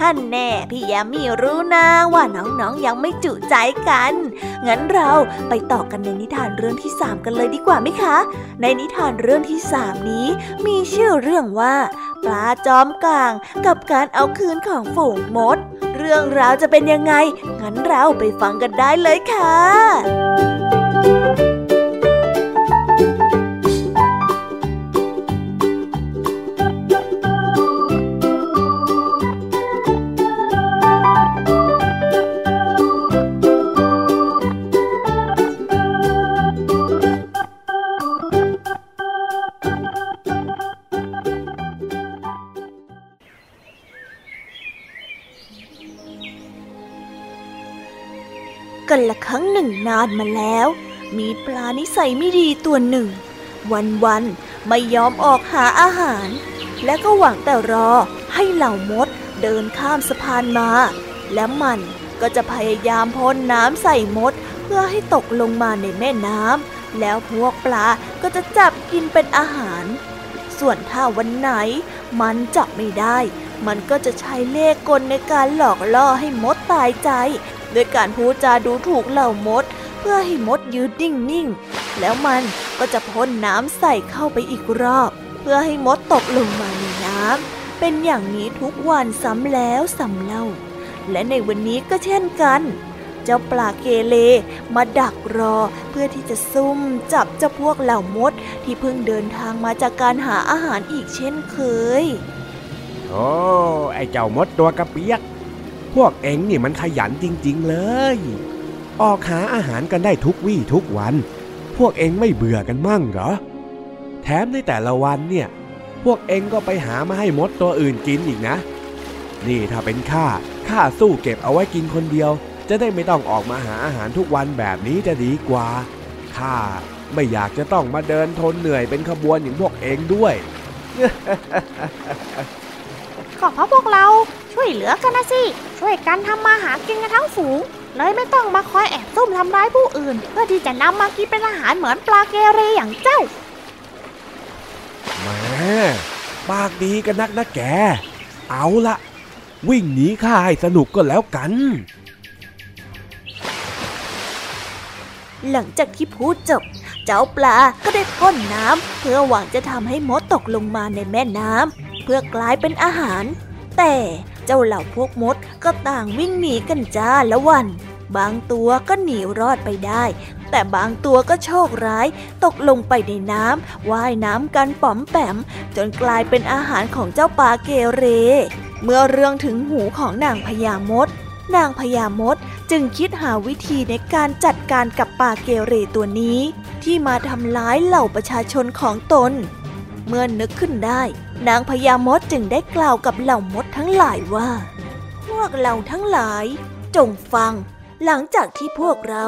S1: ท่านแน่พี่ยามีรู้นะว่าน้องๆยังไม่จุใจกัน งั้นเราไปต่อกันในนิทานเรื่องที่สามกันเลยดีกว่าไหมคะ ในนิทานเรื่องที่สามนี้ มีชื่อเรื่องว่า ปลาจอมกลางกับการเอาคืนของฝูงมด รื่องราวจะเป็นยังไง งั้นเราไปฟังกันได้เลยค่ะานมาแล้ว มีปลานิสัยไม่ดีตัวหนึ่ง
S2: วันๆไม่ยอมออกหาอาหาร และก็หวังแต่รอให้เหล่ามดเดินข้ามสะพานมา และมันก็จะพยายามพ่นน้ำใส่มด เพื่อให้ตกลงมาในแม่น้ำแล้วพวกปลาก็จะจับกินเป็นอาหาร ส่วนถ้าวันไหน มันจับไม่ได้ มันก็จะใช้เล่ห์กลในการหลอกล่อให้มดตายใจ โดยการพูดจาดูถูกเหล่ามด พื่อให้มดยืดนิ่งๆ แล้วมันก็จะพ่นน้ำใส่เข้าไปอีกรอบ เพื่อให้มดตกลงมาในน้ำเป็นอย่างนี้ทุกวันซ้ำแล้วซ้ำเล่า และในวันนี้ก็เช่นกัน เจ้าปลาเกเลมาดักรอเพื่อที่จะซุ่มจับเจ้าพวกเหล่ามดที่เพิ่งเดินทางมาจากการหาอาหารอีกเช่นเคย
S3: โอ้ไอเจ้ามดตัวกระเปียก พวกเอ็งนี่มันขยันจริง ๆ เลย ออกหาอาหารกันได้ทุกวี่ทุกวัน พวกเองไม่เบื่อกันมั่งเหรอ แถมในแต่ละวันเนี่ย พวกเองก็ไปหามาให้มดตัวอื่นกินอีกนะ นี่ถ้าเป็นข้า ข้าสู้เก็บเอาไว้กินคนเดียว จะได้ไม่ต้องออกมาหาอาหารทุกวันแบบนี้จะดีกว่า ข้าไม่อยากจะต้องมาเดินทนเหนื่อยเป็นขบวนอย่างพวกเองด้วย
S4: ก็เพราะพวกเราช่วยเหลือกันนะสิ ช่วยกันทำมาหากินกันทั้งฝูง เลยไม่ต้องมาคอยแอบซุ่มทำร้ายผู้อื่น เพื่อที่จะนำมากินเป็นอาหารเหมือนปลาเกเรอย่างเจ้า
S3: แหม่ปากดีกันนักนะแก เอาละวิ่งหนีข้าให้สนุกก็แล้วกัน
S2: หลังจากที่พูดจบ เจ้าปลาก็ได้พ่นน้ำเพื่อหวังจะทำให้มดตกลงมาในแม่น้ำเพื่อกลายเป็นอาหาร แต่ เจ้าเหล่าพวกมดก็ต่างวิ่งหนีกันจ้าละวัน บางตัวก็หนีรอดไปได้ แต่บางตัวก็โชคร้าย ตกลงไปในน้ำว่ายน้ำกันป๋อมแปม จนกลายเป็นอาหารของเจ้าปลาเกเร เมื่อเรื่องถึงหูของนางพญามดนางพญามดจึงคิดหาวิธีในการจัดการกับปลาเกเรตัวนี้ ที่มาทำร้ายเหล่าประชาชนของตน เมื่อนึกขึ้นได้ นางพญามดจึงได้กล่าวกับเหล่ามดทั้งหลายว่า พวกเราทั้งหลาย จงฟัง หลังจากที่พวกเรา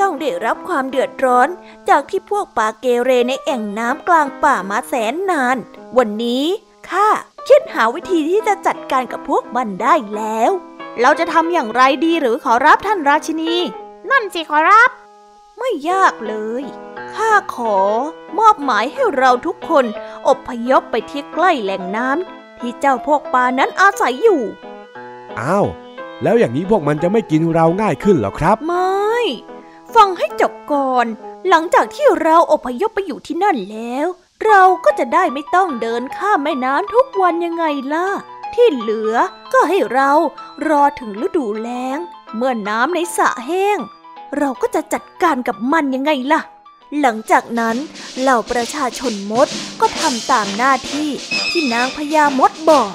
S2: ต้องได้รับความเดือดร้อนจากที่พวกปลาเกเรในแอ่งน้ำกลางป่ามาแสนนาน วันนี้ข้าคิดหาวิธีที่จะจัดการกับพวกมันได้แล้ว
S4: เราจะทำอย่างไรดีหรือขอรับท่านราชินี นั่นสิขอรับ
S2: ไม่ยากเลย ข้าขอมอบหมายให้เราทุกคนอพยพไปที่ใกล้แหล่งน้ำที่เจ้าพวกปลานั้นอาศัยอยู่
S3: อ้าว แล้วอย่างนี้พวกมันจะไม่กินเราง่ายขึ้นเหรอครับ
S2: ไม่ ฟังให้จบก่อน หลังจากที่เราอพยพไปอยู่ที่นั่นแล้ว เราก็จะได้ไม่ต้องเดินข้ามแม่น้ำทุกวันยังไงล่ะ ที่เหลือก็ให้เรารอถึงฤดูแล้ง เมื่อน้ำในสระแห้ง เราก็จะจัดการกับมันยังไงล่ะ หลังจากนั้นเหล่าประชาชนมดก็ทำตามหน้าที่ที่นางพญามดบอก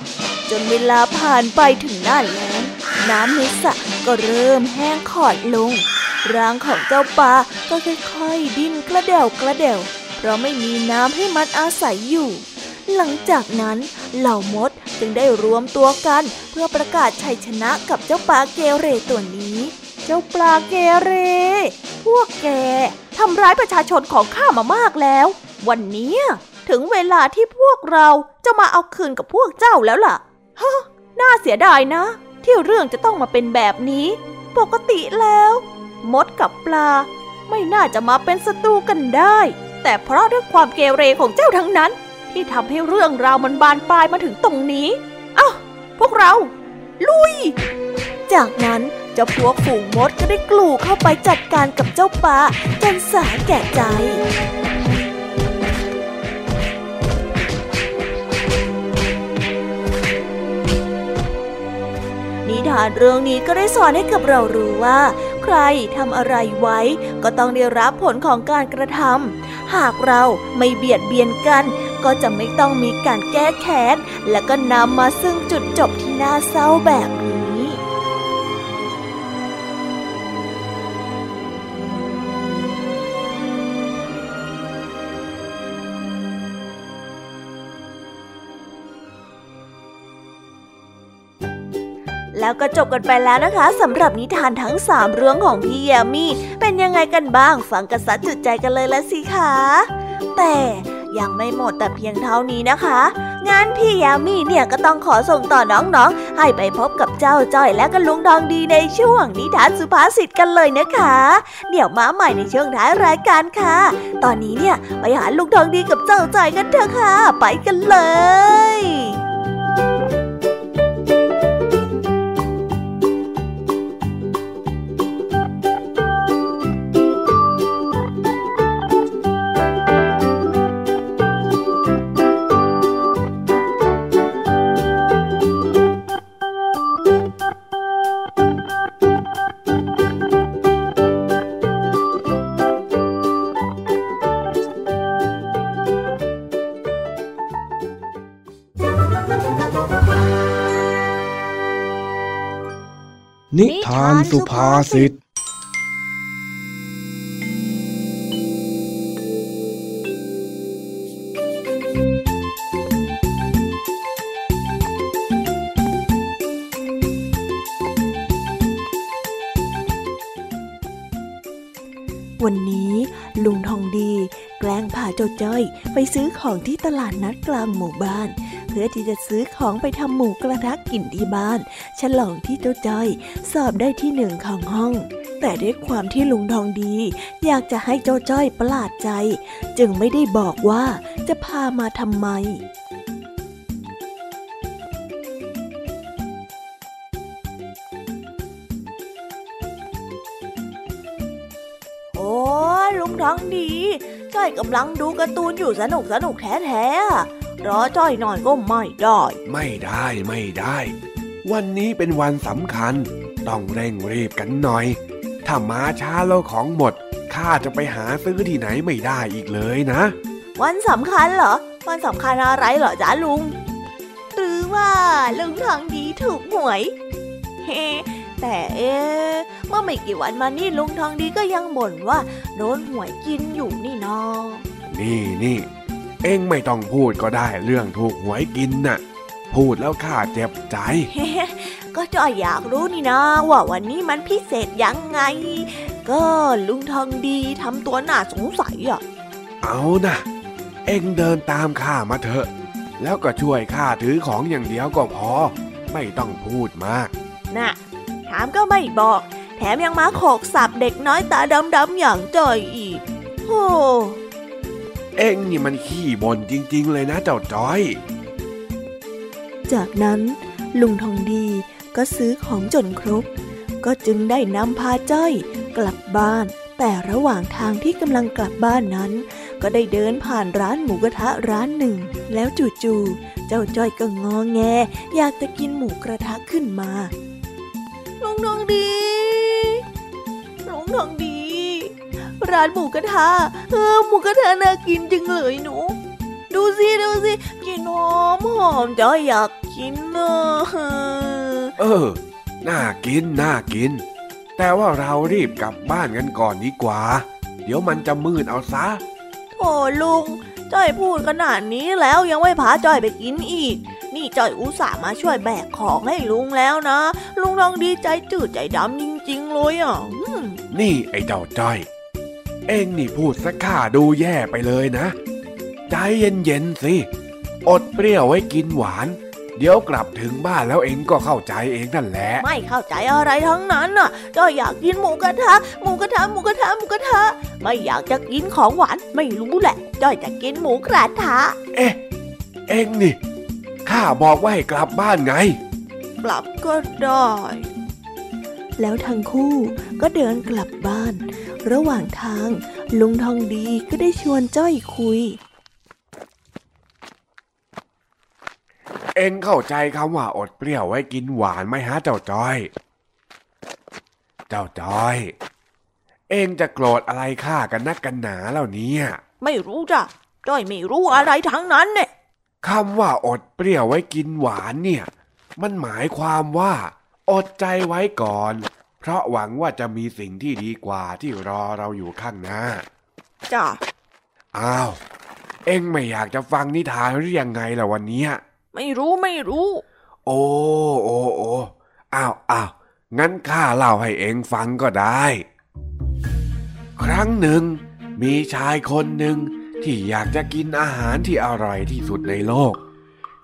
S2: จนเวลาผ่านไปถึงหน้าแล้งน้ำในสระก็เริ่มแห้งขอดลง ร่างของเจ้าปลาก็ค่อยๆดิ้นกระเดวกระเดวเพราะไม่มีน้ำให้มันอาศัยอยู่ หลังจากนั้นเหล่ามดจึงได้รวมตัวกันเพื่อประกาศชัยชนะกับเจ้าปลาเกเรตัวนี้ เจ้าปลาเกเร พวกแกทำร้ายประชาชนของข้ามามากแล้ว วันนี้ถึงเวลาที่พวกเราจะมาเอาคืนกับพวกเจ้าแล้วล่ะ ฮะ น่าเสียดายนะ ที่เรื่องจะต้องมาเป็นแบบนี้ ปกติแล้ว มดกับปลา ไม่น่าจะมาเป็นศัตรูกันได้ แต่เพราะด้วยความเกเรของเจ้าทั้งนั้น ที่ทำให้เรื่องราวมันบานปลายมาถึงตรงนี้ เอ้า พวกเรา ลุย จากนั้น เจ้าพวกฝูงมดก็ได้กลูเข้าไปจัดการกับเจ้าปลาจนสาแก่ใจนิทานเรื่องนี้ก็ได้สอนให้กับเรารู้ว่า ใครทำอะไรไว้ก็ต้องได้รับผลของการกระทำหากเราไม่เบียดเบียนกัน ก็จะไม่ต้องมีการแก้แค้น และก็นำมาซึ่งจุดจบที่น่าเศร้าแบบนี้ แล้วก็จบกันไปแล้วนะคะสำหรับนิทานทั้ง 3 เรื่องของพี่ยามีเป็นยังไงกันบ้างฟังกันสัดจุดใจกันเลยละสิคะ
S1: แต่ยังไม่หมดแต่เพียงเท่านี้นะคะงานพี่ยามีเนี่ยก็ต้องขอส่งต่อน้องๆ ให้ไปพบกับเจ้าจ้อยและก็ลุงทองดีในช่วงนิทานสุภาษิตกันเลยนะคะ เดี๋ยวมาใหม่ในช่วงท้ายรายการค่ะ ตอนนี้เนี่ยไปหาลุงทองดีกับเจ้าจ้อยกันเถอะค่ะ ไปกันเลย
S5: นิทานสุภาษิต
S2: วันนี้ลุงทองดี แกล้งพาเจ้าจ้อยไปซื้อของที่ตลาดนัดกลางหมู่บ้าน เพื่อที่จะซื้อของไปทำหมูกระทะกินที่บ้าน ฉลองที่เจ้าจ้อยสอบได้ที่หนึ่งของห้อง แต่ด้วยความที่ลุงทองดี อยากจะให้เจ้าจ้อยประหลาดใจ จึงไม่ได้บอกว่าจะพามาทำไม
S1: โอ้ลุงทองดีจ้อยกำลังดูการ์ตูนอยู่สนุกสนุกแท้ๆ รอจ้อยหน่อยก็ไม่ได้
S3: ไม่ได้ไม่ได้ วันนี้เป็นวันสำคัญ ต้องเร่งรีบกันหน่อย ถ้ามาช้าแล้วของหมดข้าจะไปหาซื้อที่ไหนไม่ได้อีกเลยนะ
S1: วันสำคัญเหรอ วันสำคัญอะไรเหรอจ๊ะลุง หรือว่าลุงทองดีถูกหวยเฮ้แต่เอ๊ะเมื่อไม่กี่วันมานี่ลุงทองดีก็ยังบ่นว่าโดนหวยกินอยู่นี่นาะ
S3: นี่นี่ เอ็งไม่ต้องพูดก็ได้เรื่องถูกหวยกินน่ะ พูดแล้วข้าเจ็บใจ
S1: ก็จอยอยากรู้นี่นะ ว่าวันนี้มันพิเศษยังไง ก็ลุงทองดีทำตัวน่าสงสัยอะ
S3: เอานะเอ็งเดินตามข้ามาเถอะ แล้วก็ช่วยข้าถือของอย่างเดียวก็พอ ไม่ต้องพูดมาก
S1: น่ะ ถามก็ไม่บอก แถมยังมาโขกสับเด็กน้อยตาดำๆอย่างจอยอีกโอ้
S3: เอ็งนี่มันขี้บ่นจริง ๆ เลยนะเจ้าจ้อย
S2: จากนั้นลุงทองดีก็ซื้อของจนครบ ก็จึงได้นำพาจ้อยกลับบ้าน แต่ระหว่างทางที่กำลังกลับบ้านนั้น ก็ได้เดินผ่านร้านหมูกระทะร้านหนึ่ง แล้วจู่ๆเจ้าจ้อยก็งอแง อยากจะกินหมูกระทะขึ้นมา
S1: ลุงทองดีลุงทองดี ร้านหมูกระทะเออหมูกระทะน่ากินจังเลยหนู ดูสิดูสิกินหอมหอมจอยอยากกินเนอะ
S3: เออ น่ากินน่ากิน แต่ว่าเรารีบกลับบ้านกันก่อนดีกว่า เดี๋ยวมันจะมืดเอาซะ
S1: โถลุงจ้อยพูดขนาดนี้แล้วยังไม่พาจ้อยไปกินอีก นี่จ้อยอุตส่าห์มาช่วยแบกของให้ลุงแล้วนะ ลุงทองดีใจจืดใจดำจริงๆเลยอะอืม
S3: นี่ไอ้เจ้าจ้อย เอ็งนี่พูดสักข้าดูแย่ไปเลยนะ ใจเย็นๆสิ อดเปรี้ยวไว้กินหวาน เดี๋ยวกลับถึงบ้านแล้วเอ็งก็เข้าใจเองนั่นแหละ
S1: ไม่เข้าใจอะไรทั้งนั้นน่ะจ้อยอยากกินหมูกระทะ หมูกระทะ หมูกระทะ หมูกระทะ ไม่อยากจะกินของหวาน ไม่รู้แหละจ้อยจะกินหมูกระทะ
S3: เอ๊ะ เอ็งนี่ ข้าบอกว่าให้กลับบ้านไง
S1: กลับก็ได้
S2: แล้วทั้งคู่ก็เดินกลับบ้าน ระหว่างทาง ลุงทองดีก็ได้ชวนจ้อยคุย
S3: เอ็งเข้าใจคำว่าอดเปรี้ยวไว้กินหวานไหมฮะเจ้าจ้อย เจ้าจ้อย เอ็งจะโกรธอะไรข้ากันนักกันหนาแล้วเนี่ย
S1: ไม่รู้จ้ะจ้อยไม่รู้อะไรทั้งนั้นเนี่ย
S3: คำว่าอดเปรี้ยวไว้กินหวานเนี่ย มันหมายความว่า อดใจไว้ก่อน เพราะหวังว่าจะมีสิ่งที่ดีกว่าที่รอเราอยู่ข้างหน้า
S1: จ้ะ
S3: อ้าว เอ็งไม่อยากจะฟังนิทานหรือยังไงล่ะวันเนี้ย
S1: ไม่รู้ไม่รู้
S3: โอ้โอ้โอ้อ้าวอ้าวงั้นข้าเล่าให้เองฟังก็ได้ ครั้งหนึ่ง มีชายคนหนึ่งที่อยากจะกินอาหารที่อร่อยที่สุดในโลก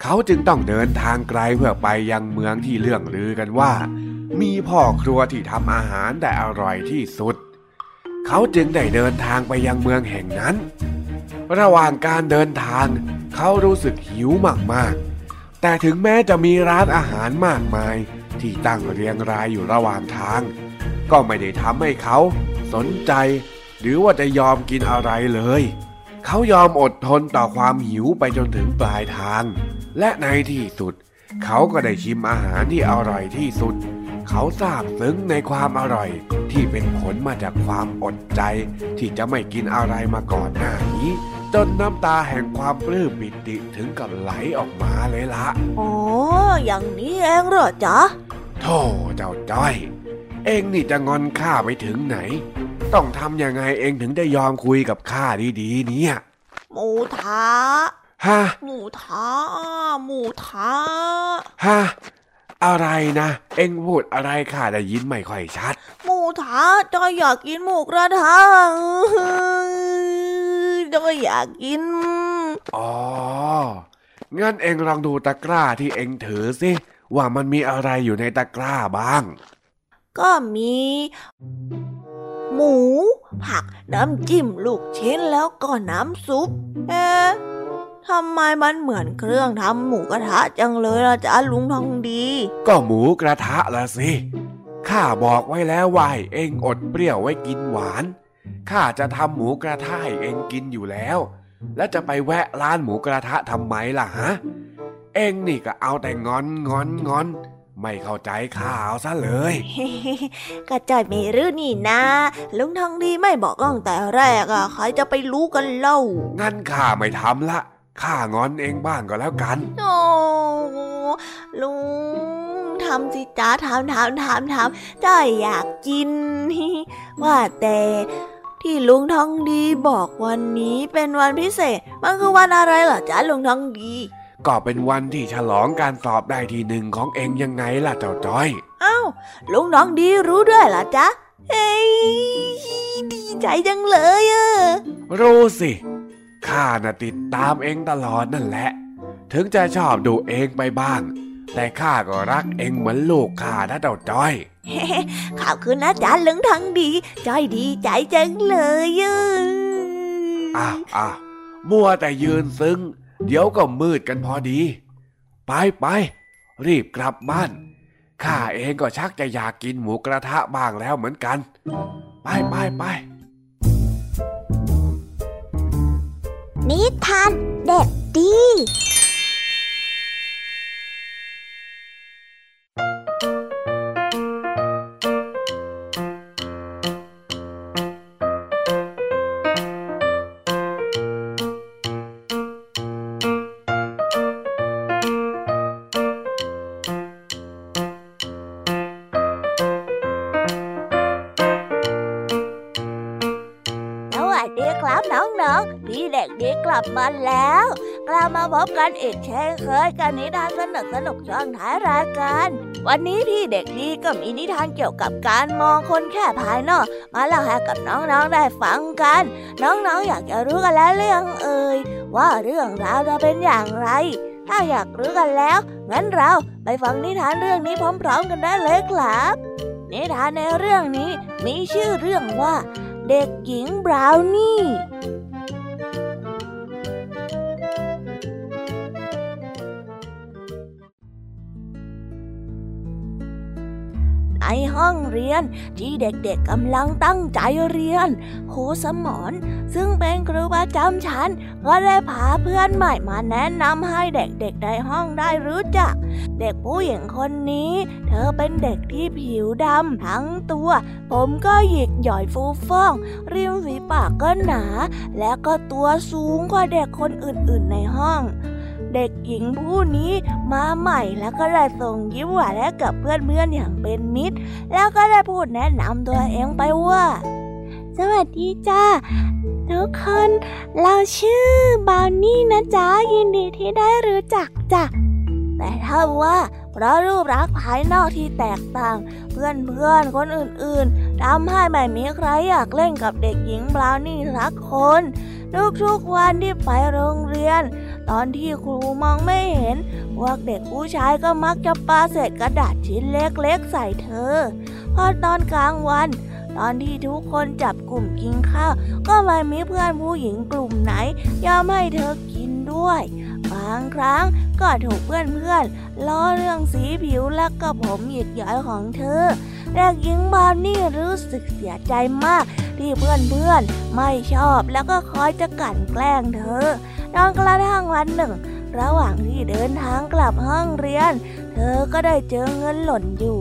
S3: เขาจึงต้องเดินทางไกลเพื่อไปยังเมืองที่เรื่องลือกันว่า มีพ่อครัวที่ทำอาหารได้อร่อยที่สุด เขาจึงได้เดินทางไปยังเมืองแห่งนั้น ระหว่างการเดินทาง เขารู้สึกหิวมากๆ แต่ถึงแม้จะมีร้านอาหารมากมาย ที่ตั้งเรียงรายอยู่ระหว่างทาง ก็ไม่ได้ทำให้เขา สนใจ หรือว่าจะยอมกินอะไรเลย เขายอมอดทนต่อความหิวไปจนถึงปลายทาง และในที่สุด เขาก็ได้ชิมอาหารที่อร่อยที่สุด เขาซาบซึ้งในความอร่อย ที่เป็นผลมาจากความอดใจ ที่จะไม่กินอะไรมาก่อนหน้านี้จนน้ำตาแห่งความปลื้มปิติถึงกับไหลออกมาเลยละ
S1: อ๋อ อย่างนี้เองเหรอจ๊ะ
S3: โธ่เจ้าจ้อย เองนี่จะงอนข้าไปถึงไหน ต้องทำยังไงเองถึงได้ยอมคุยกับข้าดีๆ เนี่ย
S1: หมูทะ
S3: ฮะ
S1: หมูทะหมูทะ
S3: ฮะอะไรนะ เองพูดอะไรข้าได้ยินไม่ค่อยชัด
S1: หมูทะจอยอยากกินหมูกระทะจอยอยากกิน
S3: อ๋อ งั้นเองลองดูตะกร้าที่เองถือสิ ว่ามันมีอะไรอยู่ในตะกร้าบ้าง
S1: ก็มี หมู ผัก น้ำจิ้มลูกชิ้นแล้วก็น้ำซุป เอ๊ะ ทำไมมันเหมือนเครื่องทำหมูกระทะจังเลยล่ะจ๊ะลุงทองดี
S3: ก็หมูกระทะละสิ ข้าบอกไว้แล้วว่าให้เองอดเปรี้ยวไว้กินหวาน ข้าจะทำหมูกระทะให้เองกินอยู่แล้ว แล้วจะไปแวะร้านหมูกระทะทำไมล่ะฮะ เองนี่ก็เอาแต่งอนงอนงอนไม่เข้าใจข้าเอาซะเลย
S1: ก็จอยไม่รู้นี่นะ ลุงทองดีไม่บอกตั้งแต่แรกอะใครจะไปรู้กันเล่า
S3: งั้นข้าไม่ทำละ ข้างอนเองบ้างก็แล้วกัน
S1: โอ้ลุงทำสิจ้าทำทำทำทำจ้อยอยากกิน ว่าแต่ที่ลุงทองดีบอกวันนี้เป็นวันพิเศษ มันคือวันอะไรเหรอจ๊ะลุงทองดี
S3: ก็เป็นวันที่ฉลองการสอบได้ที่หนึ่งของเองยังไงล่ะเจ้าจ้อย
S1: อ้าวลุงทองดีรู้ด้วยเหรอจ๊ะเฮ้ยดีใจจังเลยอะ
S3: รู้สิ ข้าน่ะติดตามเองตลอดนั่นแหละ ถึงจะชอบดูเองไปบ้าง แต่ข้าก็รักเองเหมือนลูกข้านะเจ้าจ้อย
S1: ขอบคุณนะจ๊ะลุงทองดีจ้อยดีใจจังเลยอะ
S3: อ้าวอ้าวมัวแต่ยืนซึ้ง เดี๋ยวก็มืดกันพอดี ไปไปรีบกลับบ้านข้าเองก็ชักจะอยากกินหมูกระทะบ้างแล้วเหมือนกัน ไปไปไป
S6: นิทานเด็กดี
S1: กันอีกเช่นเคยกับนิทานสนุกสนุกช่วงท้ายรายการ วันนี้พี่เด็กดีก็มีนิทานเกี่ยวกับการมองคนแค่ภายนอก มาเล่าให้กับน้องๆได้ฟังกัน น้องๆออยากจะรู้กันแล้วเรื่องเอ่ยว่าเรื่องราวจะเป็นอย่างไร ถ้าอยากรู้กันแล้ว งั้นเราไปฟังนิทานเรื่องนี้พร้อมๆกันได้เลยครับ นิทานในเรื่องนี้มีชื่อเรื่องว่า เด็กหญิงบราวนี่ ห้องเรียนที่เด็กๆกำลังตั้งใจเรียนครูสมอนซึ่งเป็นครูประจำชั้นก็ได้พาเพื่อนใหม่มาแนะนำให้เด็กๆในห้องได้รู้จัก เด็กผู้หญิงคนนี้ เธอเป็นเด็กที่ผิวดำทั้งตัว ผมก็หยิกหย่อยฟูฟ่อง ริมฝีปากก็หนา และก็ตัวสูงกว่าเด็กคนอื่นๆในห้อง เด็กหญิงผู้นี้มาใหม่แล้วก็ได้ส่งยิ้มหวานให้กับเพื่อนๆอย่างเป็นมิตร แล้วก็ได้พูดแนะนำตัวเองไปว่า
S6: สวัสดีจ้าทุกคนเราชื่อบาวนี่นะจ๊ะยินดีที่ได้รู้จักจ้ะ
S1: แต่ถ้าว่าเพราะรูปรักภายนอกที่แตกต่าง เพื่อนเพื่อนคนอื่นๆทำให้ไม่มีใครอยากเล่นกับเด็กหญิงบราวนี่สักคน ทุกๆวันที่ไปโรงเรียน ตอนที่ครูมองไม่เห็น พวกเด็กผู้ชายก็มักจะปาเศษกระดาษชิ้นเล็กๆใส่เธอ พอตอนกลางวัน ตอนที่ทุกคนจับกลุ่มกินข้าว ก็ไม่มีเพื่อนผู้หญิงกลุ่มไหนยอมให้เธอกินด้วย บางครั้งก็ถูกเพื่อนๆล้อเรื่องสีผิวและก็ผมหยิกย้อยของเธอ เด็กหญิงบานนี่รู้สึกเสียใจมาก ที่เพื่อนๆไม่ชอบแล้วก็คอยจะกั่นแกล้งเธอจนกระทั่งวันหนึ่ง ระหว่างที่เดินทางกลับห้องเรียน เธอก็ได้เจอเงินหล่นอยู่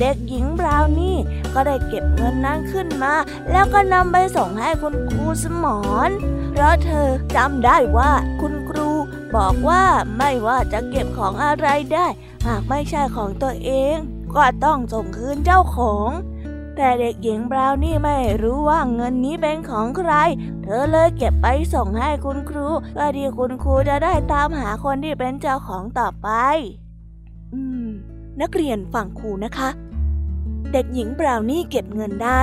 S1: เด็กหญิงบราวนี่ก็ได้เก็บเงินนั้นขึ้นมา แล้วก็นำไปส่งให้คุณครูสมอนเพราะเธอจำได้ว่าคุณครูบอกว่าไม่ว่าจะเก็บของอะไรได้ หากไม่ใช่ของตัวเอง ก็ต้องส่งคืนเจ้าของ แต่เด็กหญิงบราวนี่ไม่รู้ว่าเงินนี้เป็นของใคร เธอเลยเก็บไปส่งให้คุณครูเพื่อที่คุณครูจะได้ตามหาคนที่เป็นเจ้าของต่อไป
S2: อืม นักเรียนฟังครูนะคะ เด็กหญิงบราวนี่เก็บเงินได้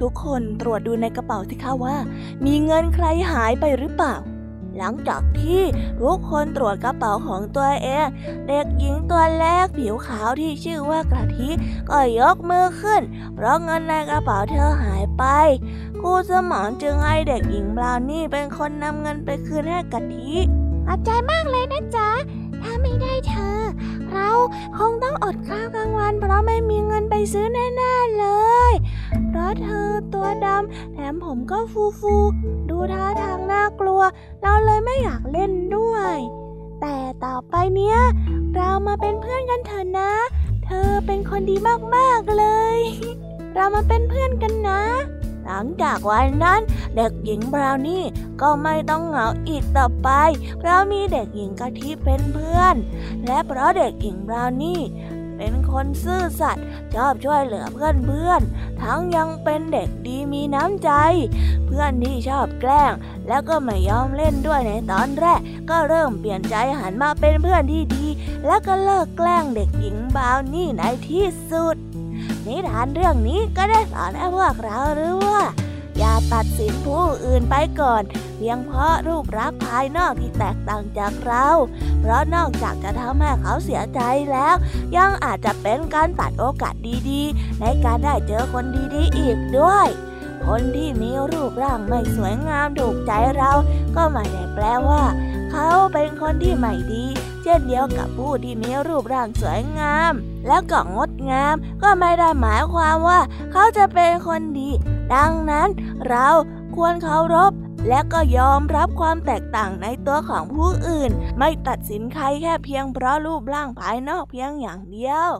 S2: ทุกคนตรวจดูในกระเป๋าสิคะว่า มีเงินใครหายไปหรือเปล่า
S1: หลังจากที่ทุกคนตรวจกระเป๋าของตัวเอง เด็กหญิงตัวแรกผิวขาวที่ชื่อว่ากะทิก็ยกมือขึ้น เพราะเงินในกระเป๋าเธอหายไปครูสมองจึงให้เด็กหญิงบราวนี่เป็นคนนำเงินไปคืนให้กะทิ
S4: ขอบใจมากเลยนะจ๊ะถ้าไม่ได้เธอ เราคงต้องอดข้าวกลางวัน เพราะไม่มีเงินไปซื้อแน่ๆเลย เพราะเธอตัวดำแถมผมก็ฟูๆดูท่าทางน่ากลัว เราเลยไม่อยากเล่นด้วย แต่ต่อไปเนี้ย เรามาเป็นเพื่อนกันเถอะนะ เธอเป็นคนดีมากๆเลย เรามาเป็นเพื่อนกันนะ
S1: หลังจากวันนั้น เด็กหญิงบราวนี่ก็ไม่ต้องเหงาอีกต่อไป เพราะมีเด็กหญิงกะทิเป็นเพื่อน และเพราะเด็กหญิงบราวนี่ เป็นคนซื่อสัตย์ชอบช่วยเหลือเพื่อนเพื่อน ทั้งยังเป็นเด็กดีมีน้ำใจ เพื่อนที่ชอบแกล้ง แล้วก็ไม่ยอมเล่นด้วยในตอนแรก ก็เริ่มเปลี่ยนใจหันมาเป็นเพื่อนที่ดี แล้วก็เลิกแกล้งเด็กหญิงบาวนี่ในที่สุด นิทานเรื่องนี้ก็ได้สอนให้พวกเรารู้ว่า อย่าตัดสินผู้อื่นไปก่อน เพียงเพราะรูปรักษณ์ภายนอกที่แตกต่างจากเรา เพราะนอกจากจะทำให้เขาเสียใจแล้ว ยังอาจจะเป็นการตัดโอกาสดีๆ ในการได้เจอคนดีๆ อีกด้วยคนที่มีรูปร่างไม่สวยงามถูกใจเรา ก็ไม่ได้แปลว่า เขาเป็นคนที่ไม่ดี เช่นเดียวกับผู้ที่มีรูปร่างสวยงาม แล้วก็งดงาม ก็ไม่ได้หมายความว่า เขาจะเป็นคนดี ดังนั้นเราควรเคารพและก็ยอมรับความแตกต่างในตัวของผู้อื่น ไม่ตัดสินใครแค่เพียงเพราะรูปร่างภายนอกเพียงอย่างเดียว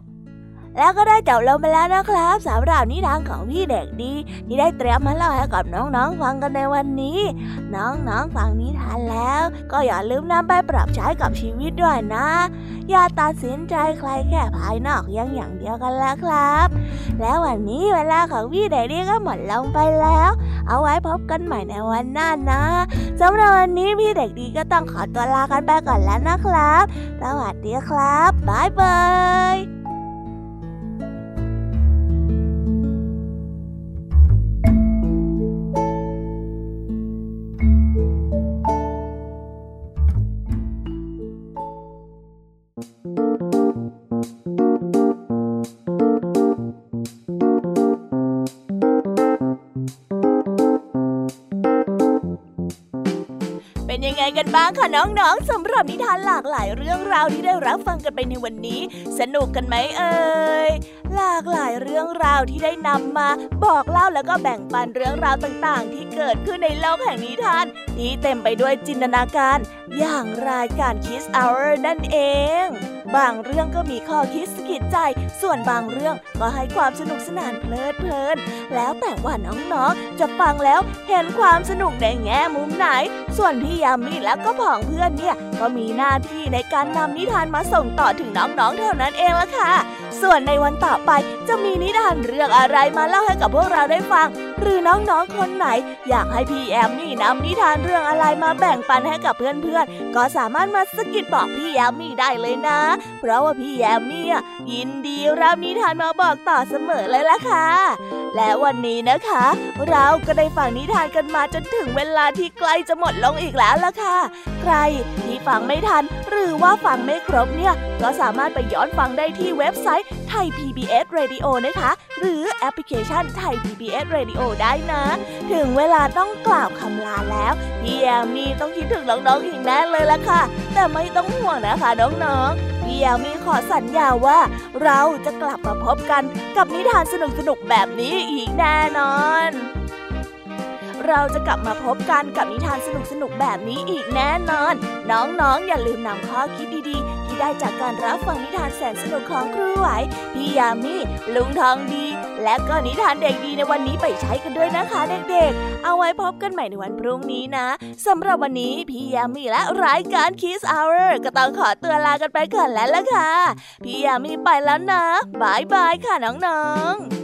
S1: แล้วก็ได้จบลงไปแล้วนะครับสำหรับนิทานของพี่เด็กดีที่ได้เตรียมมาเล่าให้กับน้องๆฟังกันในวันนี้ น้องๆฟังนิทานแล้ว ก็อย่าลืมนำไปปรับใช้กับชีวิตด้วยนะ อย่าตัดสินใจใครแค่ภายนอกยังอย่างเดียวกันแล้วครับ แล้ววันนี้เวลาของพี่เด็กดีก็หมดลงไปแล้ว เอาไว้พบกันใหม่ในวันหน้านะสำหรับวันนี้พี่เด็กดีก็ต้องขอตัวลากันไปก่อนแล้วนะครับ สวัสดีครับบ๊ายบาย บ้างคะน้องๆสำหรับนิทานหลากหลายเรื่องราวที่ได้รับฟังกันไปในวันนี้ สนุกกันไหมเอ่ยหลากหลายเรื่องราวที่ได้นำมาบอกเล่าแล้วก็แบ่งปันเรื่องราวต่างๆ ที่เกิดขึ้นในโลกแห่งนิทานที่เต็มไปด้วยจินตนาการ อย่างรายการ Kiss Hour นั่นเอง บางเรื่องก็มีข้อคิดสะกิดใจ ส่วนบางเรื่องก็ให้ความสนุกสนานเพลิดเพลิน แล้วแต่ว่าน้องๆ จะฟังแล้วเห็นความสนุกในแง่มุมไหน ส่วนพี่ยามีแล้วก็ผองเพื่อนเนี่ยก็มีหน้าที่ในการนำนิทานมาส่งต่อถึงน้องๆ เท่านั้นเองละค่ะ ส่วนในวันต่อไปจะมีนิทานเรื่องอะไรมาเล่าให้กับพวกเราได้ฟัง หรือน้องๆคนไหน อยากให้พี่แอมมี่นำนิทานเรื่องอะไรมาแบ่งปันให้กับเพื่อนๆ ก็สามารถมาสกิดบอกพี่แอมมี่ได้เลยนะ เพราะว่าพี่แอมมี่ยินดีรับนิทานมาบอกต่อเสมอเลยล่ะค่ะ และวันนี้นะคะ เราก็ได้ฟังนิทานกันมาจนถึงเวลาที่ใกล้จะหมดลงอีกแล้วล่ะค่ะ ใครที่ฟังไม่ทันหรือว่าฟังไม่ครบเนี่ย ก็สามารถไปย้อนฟังได้ที่เว็บไซต์ไทย PBS Radio นะคะ หรือแอปพลิเคชันไทย PBS Radio ได้นะ ถึงเวลาต้องกล่าวคำลาแล้วพี่แอมมี่ต้องคิดถึงน้องๆอีกแน่เลยละค่ะ แต่ไม่ต้องห่วงนะคะน้องๆพี่แอมมี่ขอสัญญาว่า เราจะกลับมาพบกันกับนิทานสนุกๆแบบนี้อีกแน่นอน เราจะกลับมาพบกันกับนิทานสนุกๆแบบนี้อีกแน่นอน น้องๆอย่าลืมนำข้อคิดดีๆ ที่ได้จากการรับฟังนิทานแสนสนุกของครูไหวพี่ยามีลุงทองดี และก็นิทานเด็กดีในวันนี้ไปใช้กันด้วยนะคะเด็กๆ เอาไว้พบกันใหม่ในวันพรุ่งนี้นะสำหรับวันนี้พี่ยามีและรายการ Kiss Hour ก็ต้องขอตัวลากันไปก่อนแล้วล่ะค่ะพี่ยามีไปแล้วนะ bye bye ค่ะน้องๆ